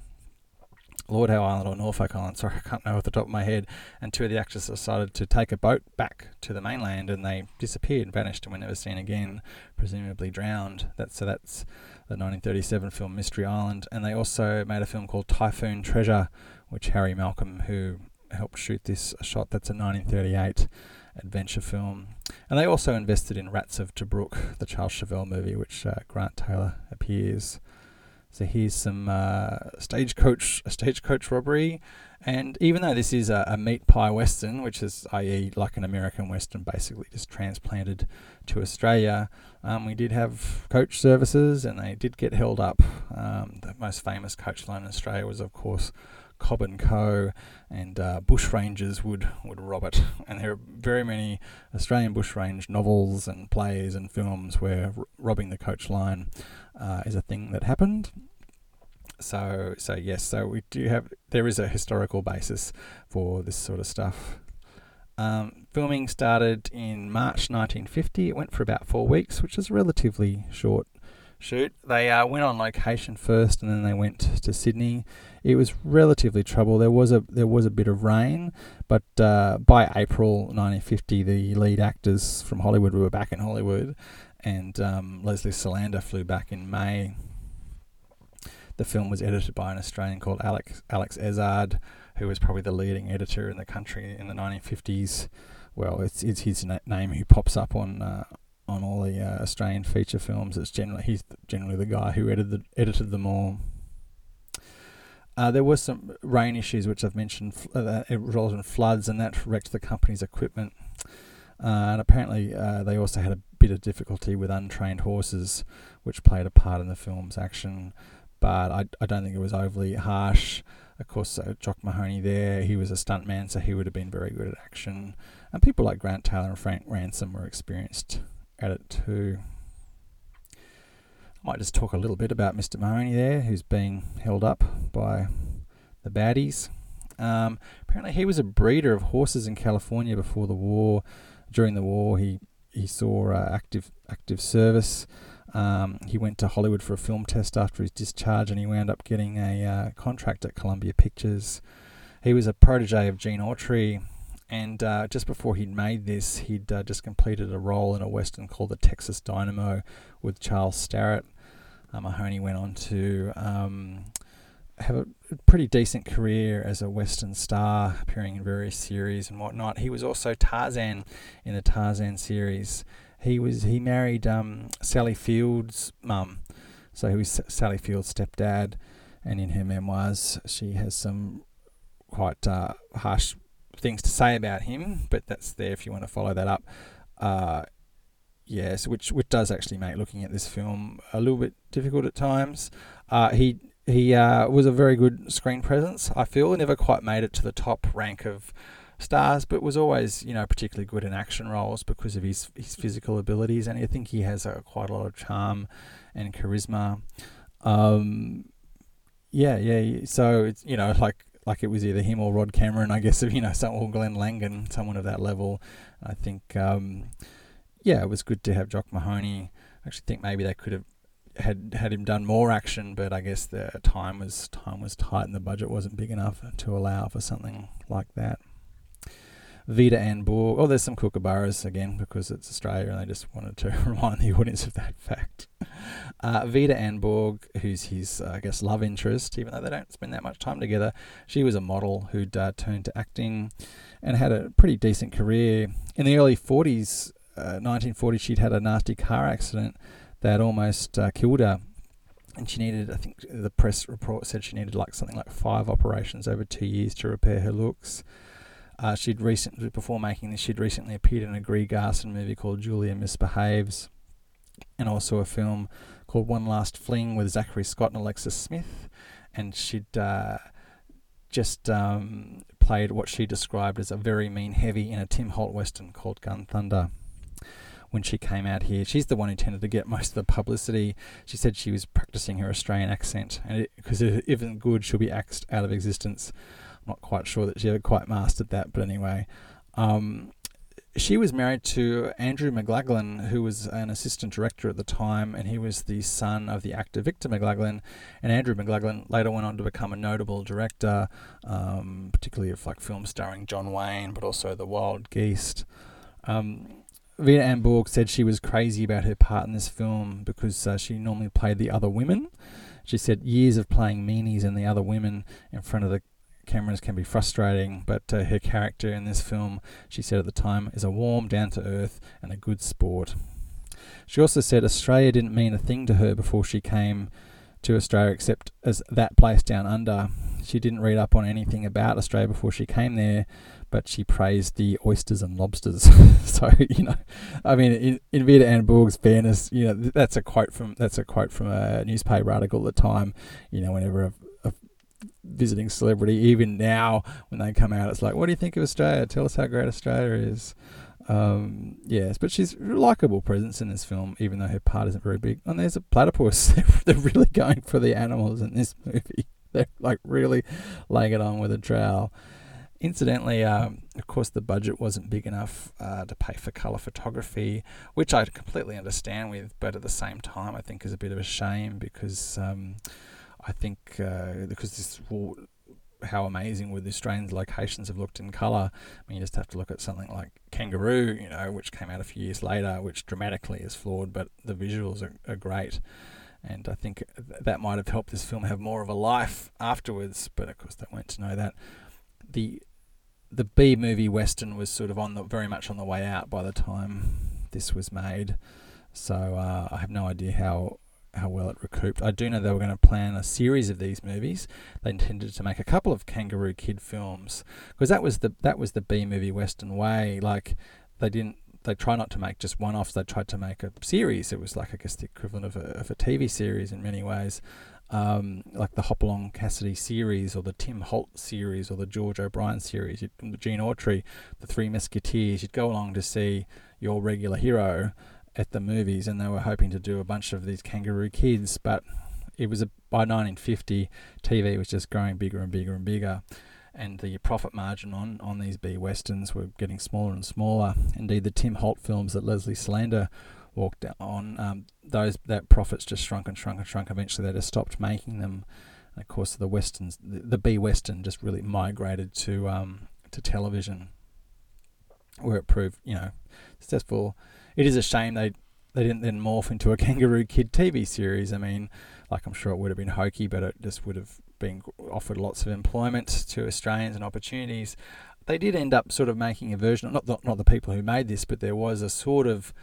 Lord Howe Island or Norfolk Island. Sorry, I can't know off the top of my head. And two of the actors decided to take a boat back to the mainland, and they disappeared, and vanished, and were never seen again. Presumably drowned. That's so. That's the 1937 film Mystery Island, and they also made a film called Typhoon Treasure, which Harry Malcolm, who helped shoot this shot, that's a 1938 adventure film. And they also invested in Rats of Tobruk, the Charles Chauvel movie, which uh, Grant Taylor appears. So here's some uh, stagecoach, stagecoach robbery, and even though this is a, a, meat pie western, which is i.e. like an American western, basically just transplanted to Australia, um, we did have coach services, and they did get held up. Um, the most famous coach line in Australia was, of course, Cobb and Co. and uh, bushrangers would would rob it. And there are very many Australian bushrange novels and plays and films where r- robbing the coach line uh, is a thing that happened. So so yes, so we do have there is a historical basis for this sort of stuff. Um, filming started in March 1950. It went for about four weeks, which is a relatively short shoot. They uh, went on location first, and then they went to Sydney. It was relatively trouble. There was a there was a bit of rain, but uh, by April 1950, the lead actors from Hollywood were back in Hollywood, and um, Leslie Selander flew back in May. The film was edited by an Australian called Alex Alex Ezard, who was probably the leading editor in the country in the 1950s. Well, it's, it's his na- name who pops up on uh, on all the uh, Australian feature films. It's generally he's generally the guy who edited edited them all. Uh, there were some rain issues, which I've mentioned. Uh, it resulted in floods, and that wrecked the company's equipment. Uh, and apparently, uh, they also had a bit of difficulty with untrained horses, which played a part in the film's action. But I, I don't think it was overly harsh. Of course, uh, Jock Mahoney there, he was a stuntman, so he would have been very good at action. And people like Grant Taylor and Frank Ransom were experienced at it too. I might just talk a little bit about Mr. Mahoney there, who's being held up by the baddies. Um, apparently, he was a breeder of horses in California before the war. During the war, he he saw uh, active active service. Um, he went to Hollywood for a film test after his discharge, and he wound up getting a uh, contract at Columbia Pictures. He was a protege of Gene Autry, and uh, just before he'd made this, he'd uh, just completed a role in a western called The Texas Dynamo with Charles Starrett. Uh, Mahoney went on to um, have a pretty decent career as a western star, appearing in various series and whatnot. He was also Tarzan in the Tarzan series. He was he married um, Sally Field's mum, so he was Sally Field's stepdad. And in her memoirs, she has some quite uh, harsh things to say about him, but that's there if you want to follow that up. Uh, yes, which which does actually make looking at this film a little bit difficult at times. Uh, he he uh, was a very good screen presence. I feel never quite made it to the top rank of stars, but was always you know particularly good in action roles because of his his physical abilities, and I think he has a, quite a lot of charm and charisma. Um, yeah, yeah. So it's you know like like it was either him or Rod Cameron, I guess, you know, some, or Glenn Langan, someone of that level. I think, um, yeah, it was good to have Jock Mahoney. I actually think maybe they could have had had him done more action, but I guess the time was time was tight and the budget wasn't big enough to allow for something like that. Veda Ann Borg. Oh, there's some kookaburras again because it's Australia and they just wanted to remind the audience of that fact. Uh, Veda Ann Borg, who's his, uh, I guess, love interest, even though they don't spend that much time together, she was a model who'd uh, turned to acting and had a pretty decent career. In the early 40s, 1940, uh, she'd had a nasty car accident that almost uh, killed her and she needed, I think the press report said she needed like something like five operations over two years to repair her looks. Uh, she'd recently, before making this, she'd recently appeared in a Greer Garson movie called Julia Misbehaves, and also a film called One Last Fling with Zachary Scott and Alexis Smith. And she'd uh, just um, played what she described as a very mean heavy in a Tim Holt western called Gun Thunder. When she came out here. She's the one who tended to get most of the publicity. She said she was practicing her Australian accent, and because if it isn't good, she'll be axed out of existence. I'm not quite sure that she ever quite mastered that, but anyway. Um, she was married to Andrew McLaglen, who was an assistant director at the time, and he was the son of the actor Victor McLaglen. And Andrew McLaglen later went on to become a notable director, um, particularly of like films starring John Wayne, but also The Wild Geese. Um, Veda Ann Borg said she was crazy about her part in this film because uh, she normally played the other women. She said years of playing meanies and the other women in front of the cameras can be frustrating, but uh, her character in this film, she said at the time, is a warm, down to earth, and a good sport. She also said Australia didn't mean a thing to her before she came to Australia except as that place down under. She didn't read up on anything about Australia before she came there, but she praised the oysters and lobsters. so you know, I mean, in, in Veda Ann Borg's fairness, you know, that's a quote from that's a quote from a newspaper article at the time. You know, whenever a, a visiting celebrity, even now when they come out, it's like, what do you think of Australia? Tell us how great Australia is. Um, yes, but she's a likable presence in this film, even though her part isn't very big. And there's a platypus. They're really going for the animals in this movie. They're like really laying it on with a trowel. Incidentally, um, of course, the budget wasn't big enough uh, to pay for colour photography, which I completely understand with, but at the same time, I think is a bit of a shame because um, I think uh, because this will, how amazing would the Australian locations have looked in colour. I mean, you just have to look at something like Kangaroo, you know, which came out a few years later, which dramatically is flawed, but the visuals are, are great. And I think that might have helped this film have more of a life afterwards, but of course they weren't to know that. The the B movie Western was sort of on the very much on the way out by the time this was made. So uh, I have no idea how how well it recouped. I do know they were going to plan a series of these movies. They intended to make a couple of Kangaroo Kid films because that was the that was the B movie Western way. Like they didn't they try not to make just one offs. They tried to make a series. It was like I guess the equivalent of a of a TV series in many ways um, like the Hopalong Cassidy series or the Tim Holt series or the George O'Brien series, you'd, Gene Autry, the Three Musketeers, you'd go along to see your regular hero at the movies, and they were hoping to do a bunch of these Kangaroo Kids, but it was a, by 1950, TV was just growing bigger and bigger and bigger. And the profit margin on, on these B westerns were getting smaller and smaller. Indeed, the Tim Holt films that Leslie Selander walked on, um, those that profits just shrunk and shrunk and shrunk. Eventually, they just stopped making them. And of course, the westerns, the, the B western, just really migrated to um, to television, where it proved you know successful. It is a shame they they didn't then morph into a Kangaroo Kid TV series. I mean, like I'm sure it would have been hokey, but it just would have been offered lots of employment to Australians and opportunities. They did end up sort of making a version, not the, not the people who made this, but there was a sort of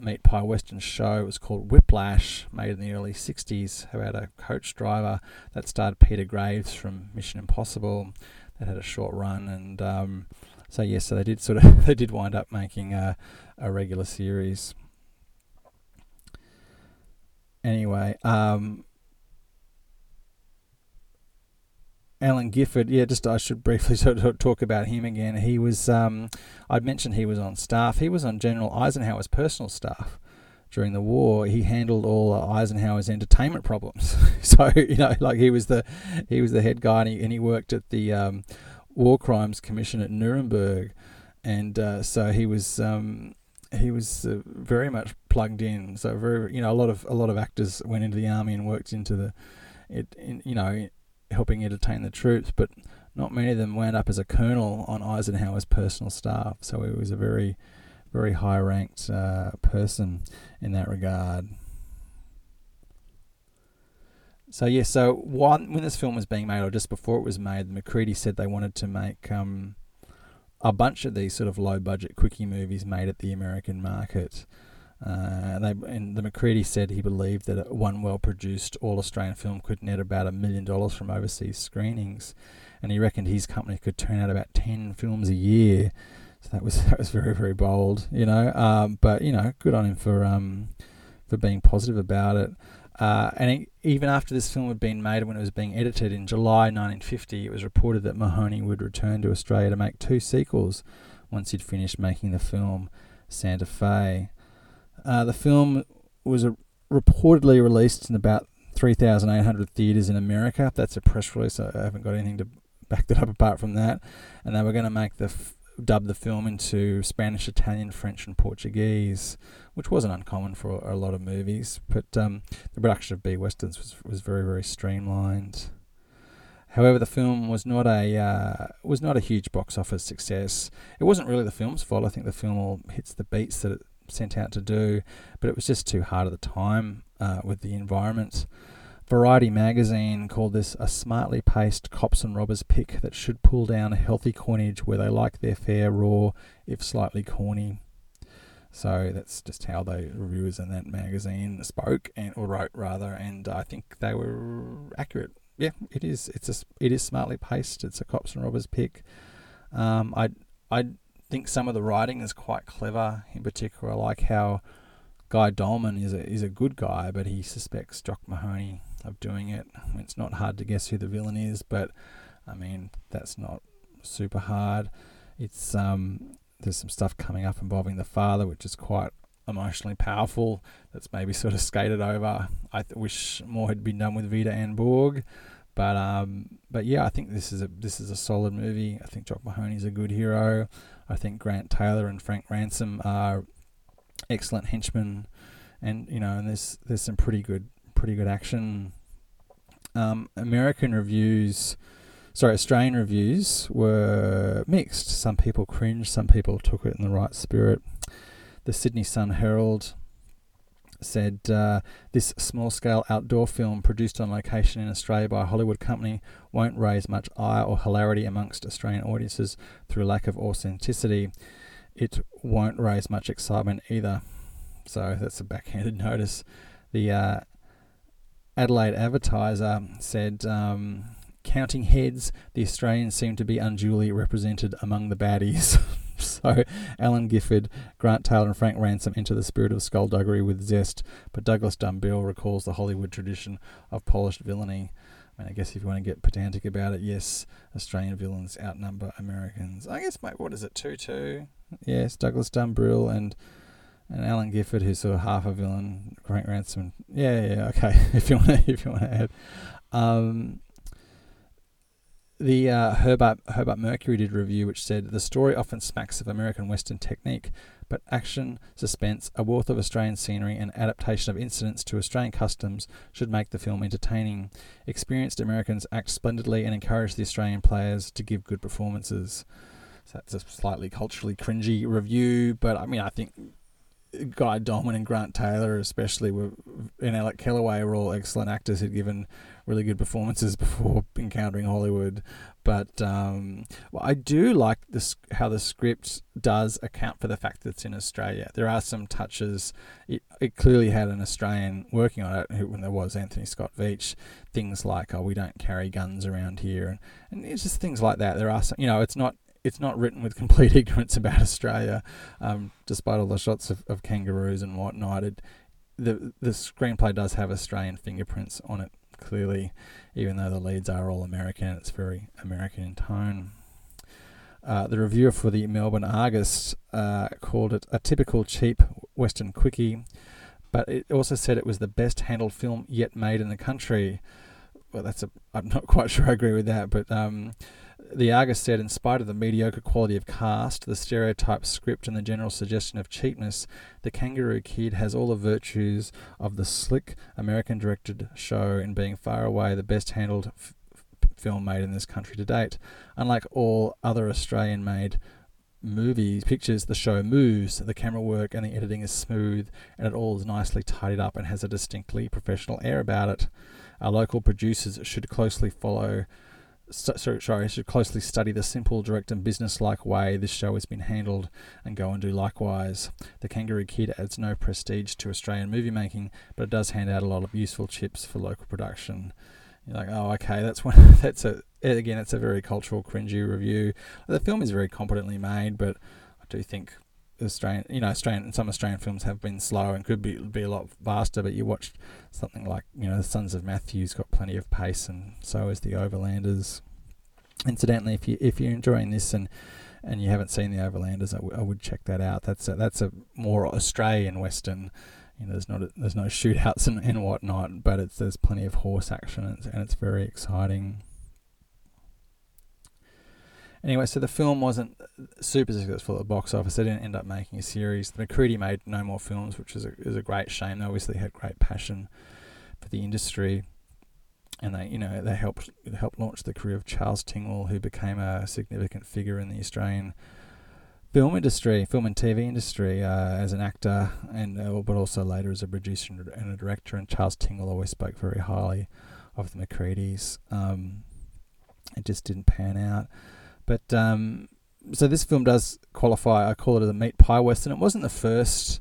meat pie western show. It was called Whiplash, made in the early 60s, about a coach driver that starred Peter Graves from Mission Impossible. That had a short run, and um, so yes, yeah, so they did sort of they did wind up making a, a regular series. Anyway, um, Alan Gifford, yeah, just I should briefly sort of talk about him again. He was, um, I'd mentioned he was on staff. He was on General Eisenhower's personal staff during the war. He handled all Eisenhower's entertainment problems. so you know, like he was the he was the head guy, and he, and he worked at the um, War Crimes Commission at Nuremberg, and uh, so he was. Um, he was uh, very much plugged in. So very, you know, a lot of a lot of actors went into the army and worked into the, it, in, you know, helping entertain the troops, but not many of them wound up as a colonel on Eisenhower's personal staff. So he was a very, very high ranked uh, person in that regard. So yeah, so one, when this film was being made, or just before it was made, Macready said they wanted to make um, a bunch of these sort of low budget quickie movies made at the American market. Uh, they, and the Macready said he believed that one well produced all Australian film could net about a million dollars from overseas screenings, and he reckoned his company could turn out about ten films a year. So that was that was very very bold, you know. Um, but you know, good on him for um, for being positive about it. Uh, and he, even after this film had been made, when it was being edited in July 1950, it was reported that Mahoney would return to Australia to make two sequels once he'd finished making the film Santa Fe. Uh, the film was a, reportedly released in about 3,800 theatres in America. That's a press release. I haven't got anything to back that up apart from that. And they were going to make the f- dub the film into Spanish, Italian, French, and Portuguese, which wasn't uncommon for a lot of movies. But um, the production of B westerns was was very very streamlined. However, the film was not a uh, was not a huge box office success. It wasn't really the film's fault. I think the film all hits the beats that it sent out to do, but it was just too hard at the time uh, with the environment. Variety magazine called this a smartly paced cops and robbers pick that should pull down a healthy coinage where they like their fare raw, if slightly corny. So that's just how the reviewers in that magazine spoke and or wrote rather, and I think they were accurate. Yeah, it is. It's a it is smartly paced. It's a cops and robbers pick. Um, I I think some of the writing is quite clever. In particular, I like how Guy Doleman is a is a good guy, but he suspects Jock Mahoney of doing it. I mean, it's not hard to guess who the villain is, but I mean that's not super hard. It's um, there's some stuff coming up involving the father, which is quite emotionally powerful. That's maybe sort of skated over. I th- wish more had been done with Veda Ann Borg, but um, but yeah, I think this is a this is a solid movie. I think Jock Mahoney's a good hero. I think Grant Taylor and Frank Ransom are excellent henchmen, and you know, and there's there's some pretty good pretty good action. Um, American reviews, sorry, Australian reviews were mixed. Some people cringed, some people took it in the right spirit. The Sydney Sun Herald said uh, this small scale outdoor film produced on location in Australia by a Hollywood company won't raise much ire or hilarity amongst Australian audiences through lack of authenticity. It won't raise much excitement either. So that's a backhanded notice. The uh, Adelaide Advertiser said, um, counting heads, the Australians seem to be unduly represented among the baddies. so Alan Gifford, Grant Taylor, and Frank Ransom enter the spirit of skullduggery with zest, but Douglas Dumbrille recalls the Hollywood tradition of polished villainy. I mean, I guess if you want to get pedantic about it, yes, Australian villains outnumber Americans. I guess, mate, what is it, 2 2? Yes, Douglas Dumbrille and and Alan Gifford, who's sort of half a villain, Frank Ransom. Yeah, yeah, okay. if you want to, if you want to add, um, the uh, Hobart Hobart Mercury did a review which said the story often smacks of American Western technique, but action, suspense, a wealth of Australian scenery, and adaptation of incidents to Australian customs should make the film entertaining. Experienced Americans act splendidly and encourage the Australian players to give good performances. So that's a slightly culturally cringy review, but I mean, I think Guy Doleman and Grant Taylor, especially, were, and Alec Kellaway were all excellent actors who'd given really good performances before encountering Hollywood. But um, well, I do like this how the script does account for the fact that it's in Australia. There are some touches. It, it clearly had an Australian working on it when there was Anthony Scott Veitch. Things like, oh, we don't carry guns around here, and, and it's just things like that. There are some, you know, it's not it's not written with complete ignorance about Australia, um, despite all the shots of, of kangaroos and whatnot. It, the the screenplay does have Australian fingerprints on it, clearly, even though the leads are all American. It's very American in tone. Uh, the reviewer for the Melbourne Argus uh, called it a typical cheap Western quickie, but it also said it was the best handled film yet made in the country. Well, that's a. I'm not quite sure I agree with that, but um, the Argus said, in spite of the mediocre quality of cast, the stereotype script, and the general suggestion of cheapness, The Kangaroo Kid has all the virtues of the slick American directed show in being far away the best handled f- film made in this country to date. Unlike all other Australian made movies, pictures, the show moves, the camera work and the editing is smooth, and it all is nicely tidied up and has a distinctly professional air about it. Our local producers should closely follow sorry, sorry, I should closely study the simple, direct, and business-like way this show has been handled, and go and do likewise. The Kangaroo Kid adds no prestige to Australian movie making, but it does hand out a lot of useful chips for local production. You're like, oh, okay, that's one. That's a eh, again, it's a very cultural, cringy review. The film is very competently made, but I do think Australian, you know, Australian some Australian films have been slow and could be be a lot faster. But you watch something like you know, The Sons of Matthews got plenty of pace, and so is The Overlanders. Incidentally, if you if you're enjoying this and and you haven't seen the Overlanders, I, w- I would check that out. That's a, that's a more Australian western. You know, there's not a, there's no shootouts and, and whatnot, but it's there's plenty of horse action and it's, and it's very exciting. Anyway, so the film wasn't super successful at the box office. They didn't end up making a series. The Macready made no more films, which is a, is a great shame. They obviously had great passion for the industry, and they, you know, they helped helped launch the career of Charles Tingwell, who became a significant figure in the Australian film industry, film and TV industry, uh, as an actor, and uh, but also later as a producer and a director. And Charles Tingwell always spoke very highly of the Macreadys. Um, it just didn't pan out. But um, so this film does qualify. I call it a meat pie western. It wasn't the first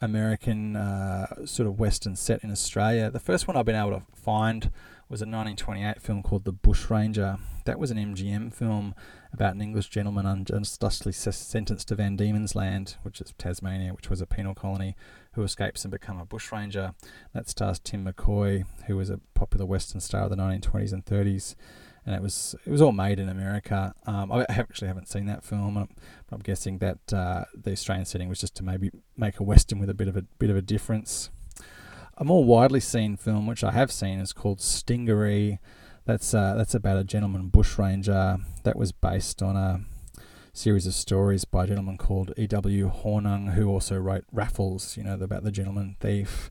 American uh, sort of western set in Australia. The first one I've been able to find was a 1928 film called The Bushranger. That was an MGM film about an English gentleman unjustly sentenced to Van Diemen's Land, which is Tasmania, which was a penal colony, who escapes and becomes a bushranger. That stars Tim McCoy, who was a popular western star of the 1920s and 30s and it was it was all made in America. Um, I actually haven't seen that film, but I'm guessing that uh, the Australian setting was just to maybe make a western with a bit of a bit of a difference. A more widely seen film, which I have seen, is called Stingaree. That's uh, that's about a gentleman bushranger that was based on a series of stories by a gentleman called E.W. Hornung, who also wrote Raffles, you know, about the gentleman thief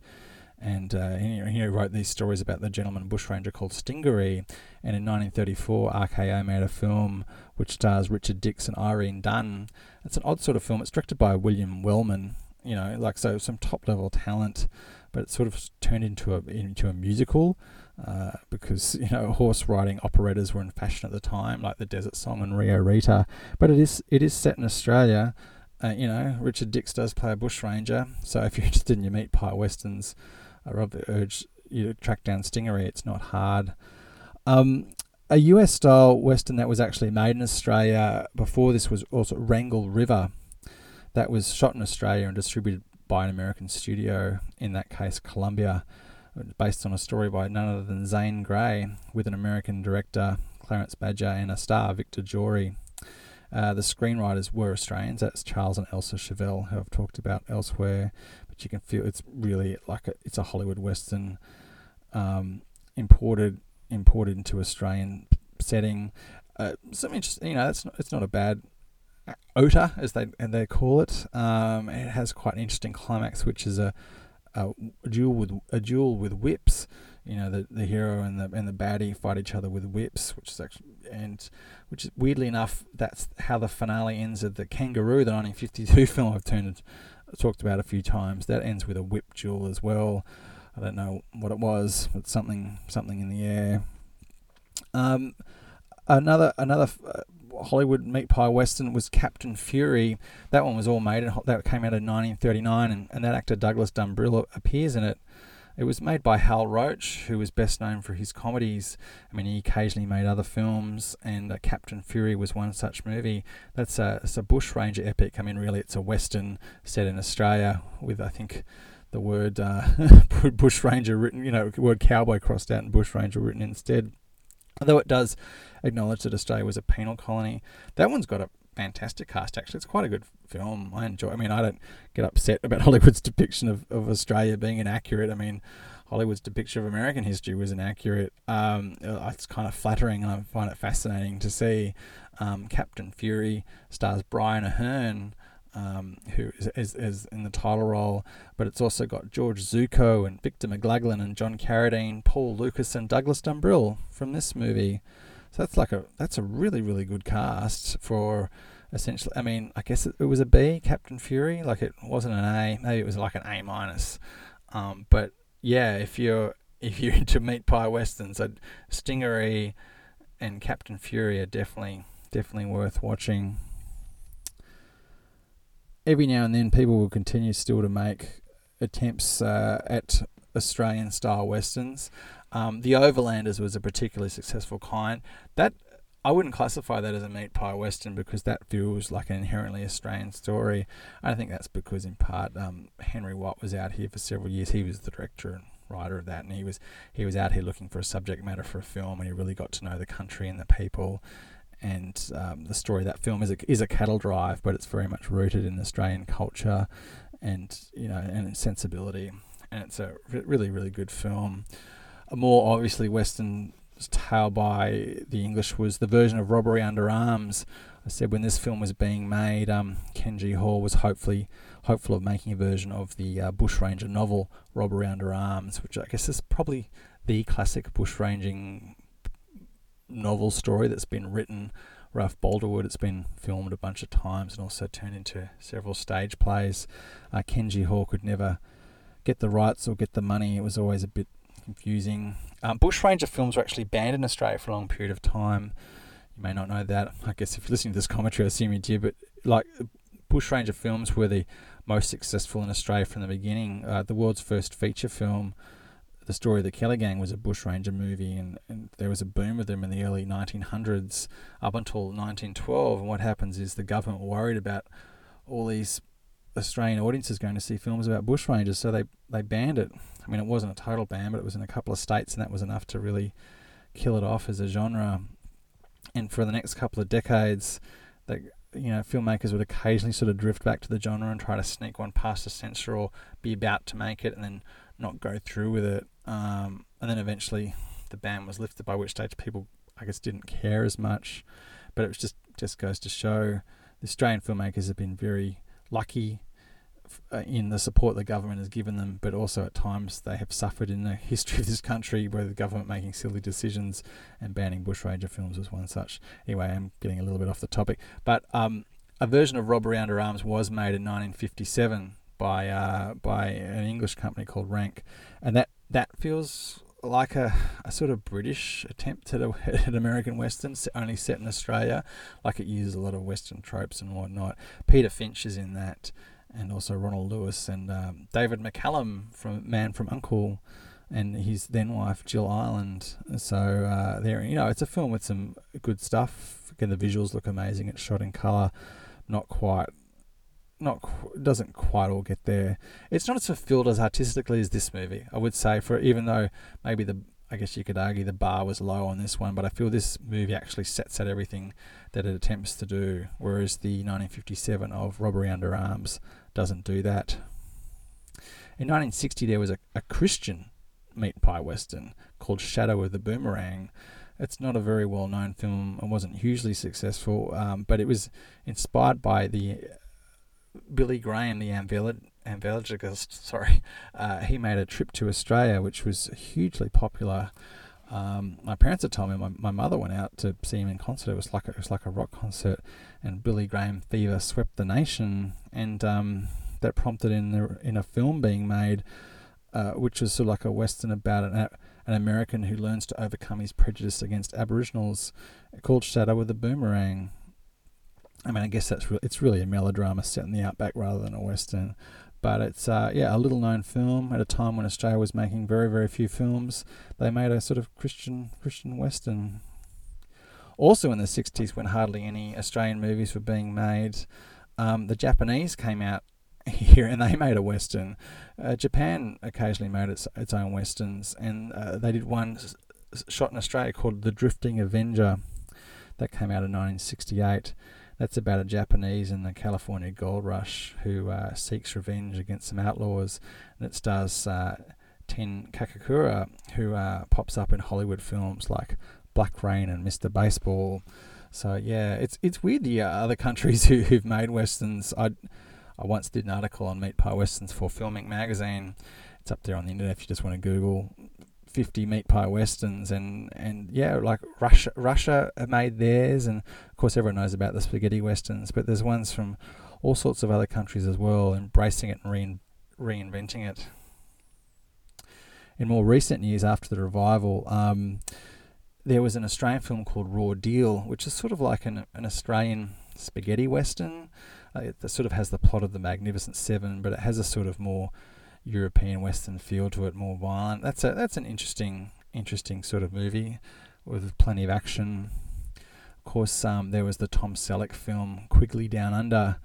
and uh, he, wrote these stories about the gentleman bushranger called Stingaree. And in 1934, RKO made a film which stars Richard Dix and Irene Dunne. It's an odd sort of film. It's directed by William Wellman. You know, like so, some top level talent, but it sort of turned into a into a musical. Uh, because you know horse riding operettas were in fashion at the time, like the Desert Song and Rio Rita. But it is it is set in Australia. Uh, you know, Richard Dix does play a bushranger. So if you're interested in your meat pie westerns, I rather urge you to track down Stingaree. It's not hard. Um, a US style western that was actually made in Australia before this was also Rangle River. That was shot in Australia and distributed by an American studio, in that case Columbia, based on a story by none other than Zane Grey, with an American director, Clarence Badger, and a star, Victor Jory. Uh, the screenwriters were Australians. That's Charles and Elsa Chauvel, who I've talked about elsewhere you can feel it's really like a, it's a Hollywood western um, imported imported into Australian setting. Uh, some interesting, you know, it's not, it's not a bad oater as they and they call it. Um, it has quite an interesting climax, which is a, a, duel with a duel with whips. You know, the, the hero and the and the baddie fight each other with whips, which is actually and which is weirdly enough that's how the finale ends of the Kangaroo, the 1952 film I've turned talked about a few times. That ends with a whip duel as well. I don't know what it was, but something something in the air. Um, another another uh, Hollywood meat pie western was Captain Fury. That one was all made that came out in 1939, and, and that actor Douglas Dumbrille appears in it. It was made by Hal Roach, who was best known for his comedies. I mean, he occasionally made other films, and uh, Captain Fury was one such movie. That's a, it's a bushranger epic. I mean, really, it's a western set in Australia with, I think, the word uh, bushranger written, you know, word cowboy crossed out and bushranger written instead. Although it does acknowledge that Australia was a penal colony, that one's got a fantastic cast. Actually, it's quite a good film. I enjoy. I mean, I don't get upset about Hollywood's depiction of, of Australia being inaccurate. I mean, Hollywood's depiction of American history was inaccurate. Um, uh, it's kind of flattering, and I find it fascinating to see. Um, Captain Fury stars Brian Aherne. Um, who is, is, is, in the title role, but it's also got George Zucco and Victor McLaglen and John Carradine, Paul Lukas and Douglas Dumbrille from this movie. So that's like a that's a really really good cast for essentially. I mean, I guess it, it was a B, Captain Fury. Like it wasn't an A. Maybe it was like an A minus. Um, but yeah, if you're if you're into meat pie westerns, Stingaree and Captain Fury are definitely definitely worth watching. Every now and then, people will continue still to make attempts uh, at Australian style westerns. Um, the Overlanders was a particularly successful client. That I wouldn't classify that as a meat pie western because that feels like an inherently Australian story. I think that's because, in part, um, Harry Watt was out here for several years. He was the director and writer of that, and he was he was out here looking for a subject matter for a film, and he really got to know the country and the people. and um, the story of that film is a, is a cattle drive, but it's very much rooted in Australian culture and you know and sensibility, and it's a really really good film. More obviously Western tale by the English was the version of Robbery Under Arms. I said when this film was being made, um, Ken G. Hall was hopefully hopeful of making a version of the uh, bushranger novel Robbery Under Arms, which I guess is probably the classic bushranging novel story that's been written. Rolf Boldrewood, it's been filmed a bunch of times and also turned into several stage plays. Uh, Ken G. Hall could never get the rights or get the money. It was always a bit confusing. Um, bushranger films were actually banned in Australia for a long period of time. You may not know that. I guess if you're listening to this commentary, I assume you do. But like bushranger films were the most successful in Australia from the beginning. Uh, the world's first feature film the story of the Kelly Gang was a bushranger movie, and, and there was a boom of them in the early 1900s up until 1912. And what happens is the government worried about all these Australian audiences going to see films about bushrangers, so they, they banned it. I mean, it wasn't a total ban, but it was in a couple of states, and that was enough to really kill it off as a genre. And for the next couple of decades, the you know, filmmakers would occasionally sort of drift back to the genre and try to sneak one past the censor or be about to make it and then not go through with it. Um, and then eventually the ban was lifted, by which stage people, I guess, didn't care as much. But it was just just goes to show the Australian filmmakers have been very lucky in the support the government has given them, but also at times they have suffered in the history of this country where the government making silly decisions and banning bushranger films was one such. Anyway, I'm getting a little bit off the topic, but um, a version of Robbery Under Arms was made in 1957 by uh, by an English company called Rank, and that that feels like a, a sort of British attempt at, at an American Western, only set in Australia. Like it uses a lot of Western tropes and whatnot. Peter Finch is in that, and also Ronald Lewis and um, David McCallum from Man from Uncle, and his then wife Jill Ireland. So uh, there, you know, it's a film with some good stuff. Again, the visuals look amazing. It's shot in color, not quite not doesn't quite all get there. It's not as fulfilled as artistically as this movie, I would say. For even though maybe the I guess you could argue the bar was low on this one, but I feel this movie actually sets out everything that it attempts to do, whereas the 1957 of Robbery Under Arms doesn't do that. In 1960, there was a, a Christian meat pie western called Shadow of the Boomerang. It's not a very well known film and wasn't hugely successful, um, but it was inspired by the Billy Graham, the evangelist, sorry, uh, he made a trip to Australia, which was hugely popular. Um, my parents had told me my, my mother went out to see him in concert. It was like a, it was like a rock concert, and Billy Graham fever swept the nation, and um, that prompted in the, in a film being made, uh, which was sort of like a western about an an American who learns to overcome his prejudice against Aboriginals, called Shadow of the Boomerang. I mean, I guess that's re- it's really a melodrama set in the outback rather than a western. But it's uh, yeah a little known film at a time when Australia was making very very few films. They made a sort of Christian Christian western. Also in the '60s, when hardly any Australian movies were being made, um, the Japanese came out here and they made a western. Uh, Japan occasionally made its its own westerns, and uh, they did one shot in Australia called The Drifting Avenger. That came out in 1968. That's about a Japanese in the California gold rush who uh, seeks revenge against some outlaws. And it stars uh, Ken Takakura, who uh, pops up in Hollywood films like Black Rain and Mr. Baseball. So yeah, it's it's weird the uh, other countries who, who've made westerns. I I once did an article on meat pie westerns for Filmink magazine. It's up there on the internet if you just want to Google 50 meat pie westerns and and yeah like Russia Russia made theirs and of course everyone knows about the spaghetti westerns but there's ones from all sorts of other countries as well embracing it and rein, reinventing it. In more recent years after the revival um, there was an Australian film called Raw Deal which is sort of like an, an Australian spaghetti western. Uh, it sort of has the plot of the Magnificent Seven but it has a sort of more European Western feel to it, more violent. That's a that's an interesting interesting sort of movie with plenty of action. Of course, um, there was the Tom Selleck film Quigley Down Under.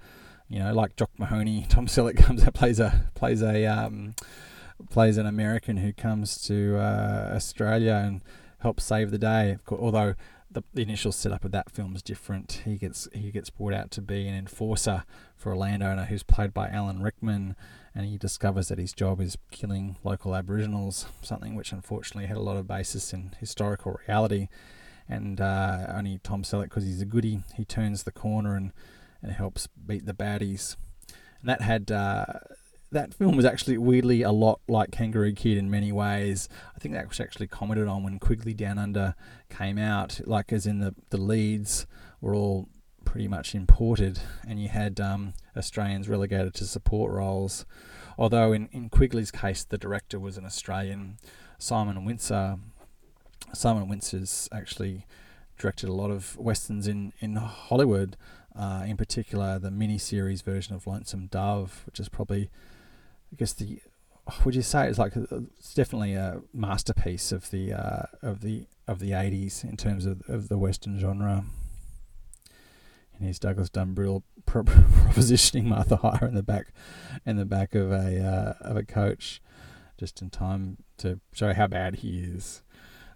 You know, like Jock Mahoney, Tom Selleck comes out plays a plays a um, plays an American who comes to uh, Australia and helps save the day. Although the, the initial setup of that film is different. He gets he gets brought out to be an enforcer for a landowner who's played by Alan Rickman, and he discovers that his job is killing local Aboriginals, something which unfortunately had a lot of basis in historical reality. And uh, only Tom Selleck, because he's a goody, he turns the corner and, and helps beat the baddies. And that had uh, that film was actually weirdly a lot like Kangaroo Kid in many ways. I think that was actually commented on when Quigley Down Under came out, like as in the the leads were all pretty much imported, and you had um, Australians relegated to support roles. Although in, in Quigley's case, the director was an Australian, Simon Wincer. Simon Wincer's actually directed a lot of westerns in, in Hollywood, uh, in particular the mini-series version of Lonesome Dove, which is probably, I guess the, would you say it's like it's definitely a masterpiece of the uh, of the of the eighties in terms of of the western genre. And here's Douglas Dumbrille pro- propositioning Martha Hyer in the back, in the back of a uh, of a coach, just in time to show how bad he is.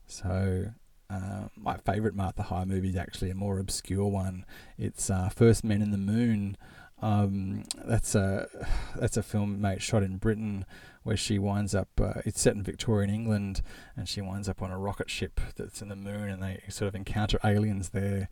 So uh, my favourite Martha Hyer movie is actually a more obscure one. It's uh, First Men in the Moon. Um, that's a that's a film mate shot in Britain where she winds up. Uh, it's set in Victorian England, and she winds up on a rocket ship that's in the moon, and they sort of encounter aliens there.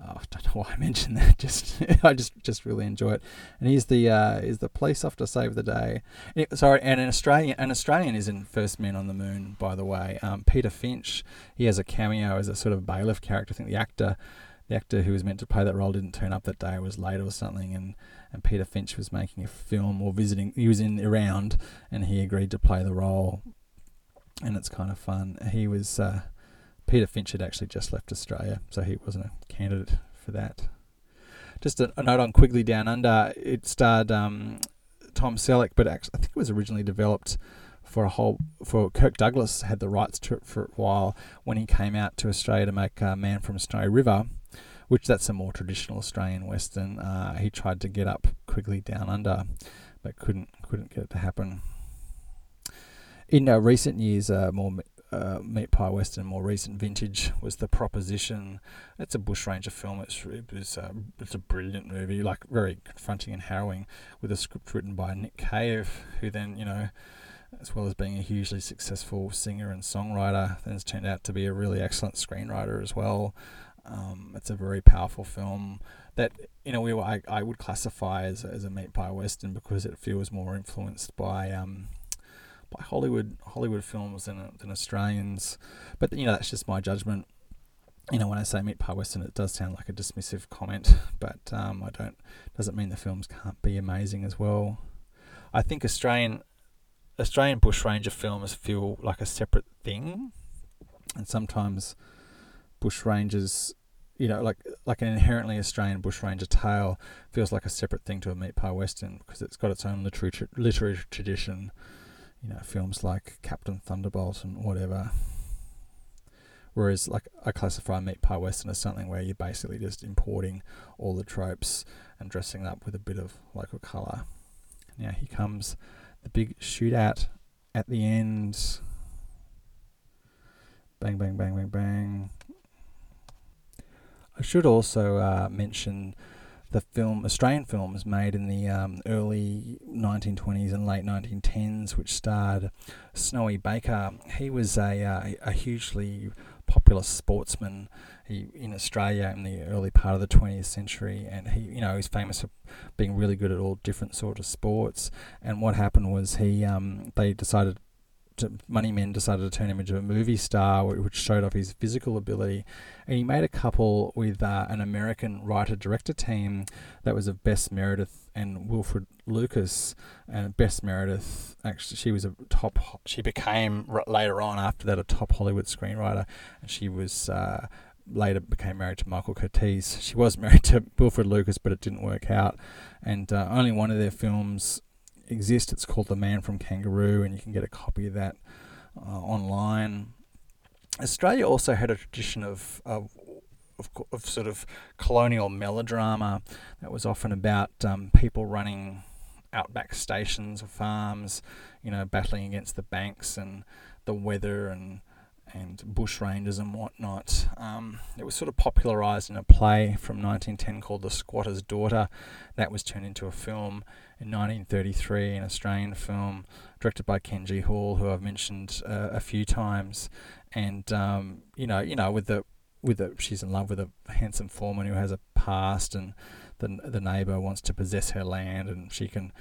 Oh, I don't know why I mentioned that. Just I just just really enjoy it. And he's the uh, is the police officer save the day. And, sorry, and an Australian an Australian is in First Men on the Moon, by the way. Um, Peter Finch. He has a cameo as a sort of bailiff character. I think the actor the actor who was meant to play that role didn't turn up that day, was late or something, and, and Peter Finch was making a film or visiting. He was in around, and he agreed to play the role, and it's kind of fun. He was uh, Peter Finch had actually just left Australia, so he wasn't a candidate for that. Just a, a note on Quigley Down Under. It starred um, Tom Selleck, but actually, I think it was originally developed for a whole for Kirk Douglas had the rights to it for a while when he came out to Australia to make uh, Man from Snowy River, which that's a more traditional Australian western. Uh, he tried to get up Quigley Down Under, but couldn't couldn't get it to happen. In uh, recent years, uh, more uh, Meat Pie Western, more recent vintage, was The Proposition. It's a bushranger film. It's it was uh, it's a brilliant movie, like very confronting and harrowing, with a script written by Nick Cave, who then you know, as well as being a hugely successful singer and songwriter, then has turned out to be a really excellent screenwriter as well. Um, it's a very powerful film that in a way I, I would classify as, as a meat pie western because it feels more influenced by um, by Hollywood Hollywood films than, than Australians. But you know that's just my judgment. You know when I say meat pie western, it does sound like a dismissive comment, but um, I don't doesn't mean the films can't be amazing as well. I think Australian Australian bushranger films feel like a separate thing, and sometimes bushrangers you know, like like an inherently Australian bushranger tale feels like a separate thing to a meat pie western because it's got its own literary literary tradition you know, films like Captain Thunderbolt and whatever. Whereas, like, I classify Meat Pie Western as something where you're basically just importing all the tropes and dressing up with a bit of local colour. Now, here comes the big shootout at the end. Bang, bang, bang, bang, bang. I should also uh, mention the film Australian films made in the um, early 1920s and late 1910s, which starred Snowy Baker. He was a uh, a hugely popular sportsman he, in Australia in the early part of the 20th century, and he you know he's famous for being really good at all different sorts of sports. And what happened was he um, they decided Money Men decided to turn him into a movie star, which showed off his physical ability. And he made a couple with uh, an American writer director team that was of Bess Meredith and Wilfred Lucas. And Bess Meredith, actually, she was a top, she became later on after that a top Hollywood screenwriter. And she was. Uh, later became married to Michael Curtiz. She was married to Wilfred Lucas, but it didn't work out. And uh, only one of their films exist. It's called The Man from Kangaroo, and you can get a copy of that uh, online. Australia also had a tradition of, of of, of, sort of colonial melodrama that was often about um, people running outback stations or farms, you know, battling against the banks and the weather and and bush rangers and whatnot. Um, it was sort of popularised in a play from 1910 called The Squatter's Daughter. That was turned into a film in 1933, an Australian film directed by Ken G. Hall, who I've mentioned uh, a few times. And um, you know, you know, with the with the she's in love with a handsome foreman who has a past, and the the neighbour wants to possess her land, and she can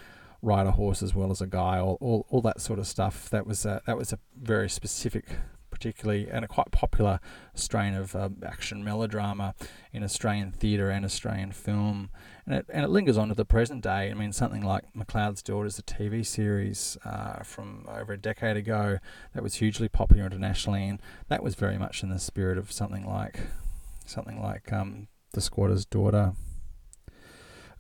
ride a horse as well as a guy, all, all, all that sort of stuff. That was a, that was a very specific particularly, and a quite popular strain of um, action melodrama in Australian theatre and Australian film. And it, and it lingers on to the present day. I mean, something like McLeod's Daughters, a TV series uh, from over a decade ago that was hugely popular internationally, and that was very much in the spirit of something like something like um, The Squatter's Daughter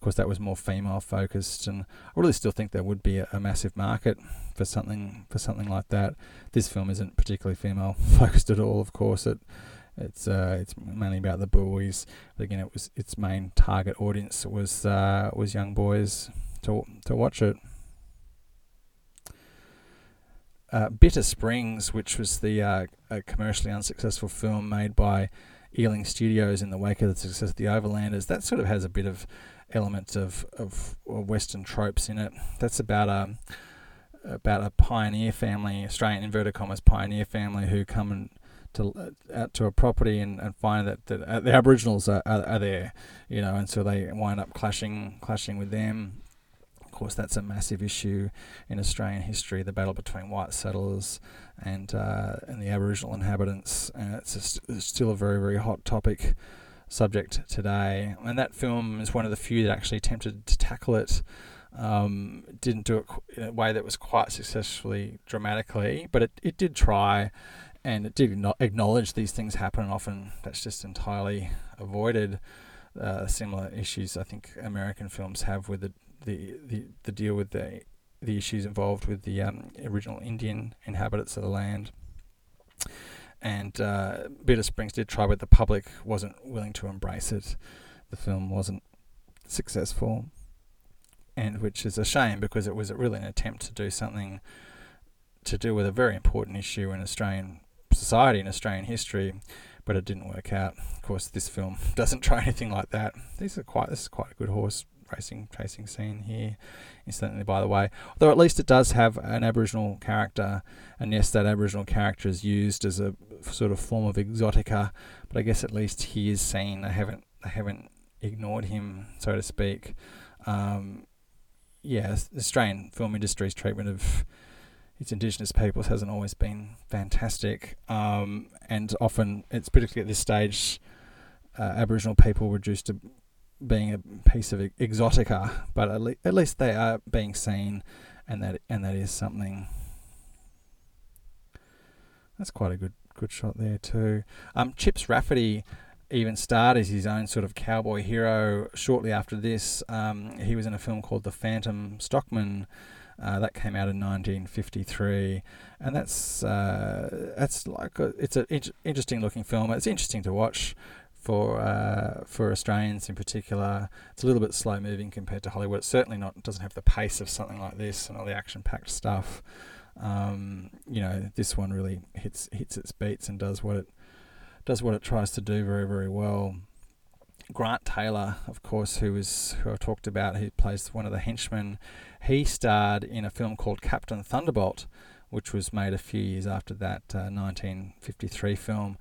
course, that was more female focused, and I really still think there would be a, a, massive market for something for something like that. This film isn't particularly female focused at all. Of course, it it's uh, it's mainly about the boys. But again, it was its main target audience was uh, was young boys to to watch it. Uh, Bitter Springs, which was the uh, commercially unsuccessful film made by Ealing Studios in the wake of the success of The Overlanders, that sort of has a bit of elements of, of Western tropes in it. That's about a about a pioneer family, Australian inverted commas pioneer family, who come and to uh, out to a property and, and find that, uh, the Aboriginals are, are, are, there, you know, and so they wind up clashing clashing with them. Of course, that's a massive issue in Australian history: the battle between white settlers and uh, and the Aboriginal inhabitants, and it's, a, it's still a very very hot topic subject today. And that film is one of the few that actually attempted to tackle it. Um, didn't do it in a way that was quite successfully dramatically, but it, it did try and it did acknowledge these things happen. And often that's just entirely avoided. Uh, similar issues I think American films have with the, the, the, the deal with the the issues involved with the um, original Indian inhabitants of the land and uh, Bitter Springs did try, but the public wasn't willing to embrace it. The film wasn't successful, and which is a shame because it was really an attempt to do something to do with a very important issue in Australian society and Australian history, but it didn't work out. Of course, this film doesn't try anything like that. These are quite this is quite a good horse racing chasing scene here, incidentally, by the way. Although at least it does have an Aboriginal character, and yes, that Aboriginal character is used as a sort of form of exotica, but I guess at least he is seen. They haven't they haven't ignored him, so to speak. Um, yeah, the Australian film industry's treatment of its Indigenous peoples hasn't always been fantastic, um, and often it's particularly at this stage. Uh, Aboriginal people reduced to being a piece of exotica, but at, le- at least they are being seen, and that and that is something. That's quite a good good shot there too. Um, Chips Rafferty even starred as his own sort of cowboy hero shortly after this. Um, he was in a film called The Phantom Stockman. Uh, that came out in 1953, and that's uh, that's like a, it's an in- interesting looking film. It's interesting to watch for uh, for Australians in particular. It's a little bit slow moving compared to Hollywood. It certainly not doesn't have the pace of something like this and all the action packed stuff. Um, you know, this one really hits hits its beats and does what it does what it tries to do very very well. Grant Taylor, of course, who is who I talked about, who plays one of the henchmen. He starred in a film called Captain Thunderbolt, which was made a few years after that uh, 1953 film.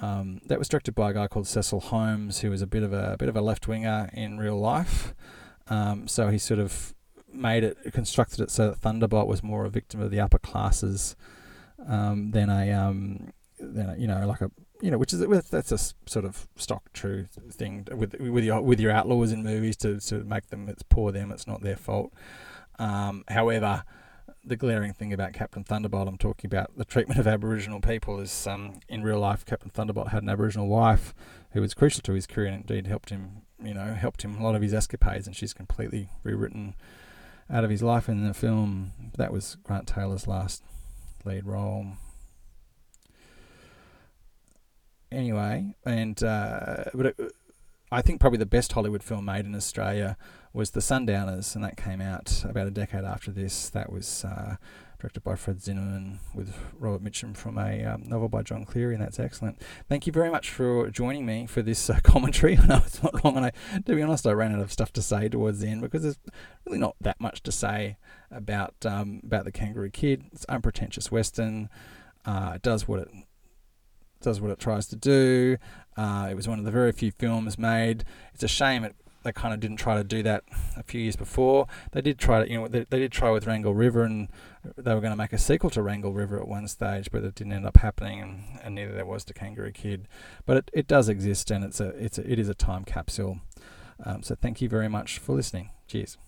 Um, that was directed by a guy called Cecil Holmes, who was a bit of a, a bit of a left winger in real life. Um, so he sort of made it, constructed it so that Thunderbolt was more a victim of the upper classes um, than a, um, than a, you know, like a, you know, which is that's a sort of stock true thing with with your with your outlaws in movies to to make them it's poor them, it's not their fault. Um, however, the glaring thing about Captain Thunderbolt, I'm talking about the treatment of Aboriginal people, is um, in real life, Captain Thunderbolt had an Aboriginal wife who was crucial to his career and indeed helped him, you know, helped him a lot of his escapades, and she's completely rewritten out of his life in the film. That was Grant Taylor's last lead role. Anyway, and uh, but it, I think probably the best Hollywood film made in Australia was The Sundowners, and that came out about a decade after this. That was uh, directed by Fred Zinnemann with Robert Mitchum from a um, novel by Jon Cleary, and that's excellent. Thank you very much for joining me for this uh, commentary. I know it's not long, and I, to be honest, I ran out of stuff to say towards the end because there's really not that much to say about um, about the Kangaroo Kid. It's unpretentious western. Uh, it does what it does what it tries to do. Uh, it was one of the very few films made. It's a shame it they kind of didn't try to do that a few years before. They did try to, you know, they, they did try with Rangle River, and they were going to make a sequel to Rangle River at one stage, but it didn't end up happening, and, and neither there was to Kangaroo Kid. But it, it does exist, and it's a it's a, it is a time capsule. Um, so thank you very much for listening. Cheers.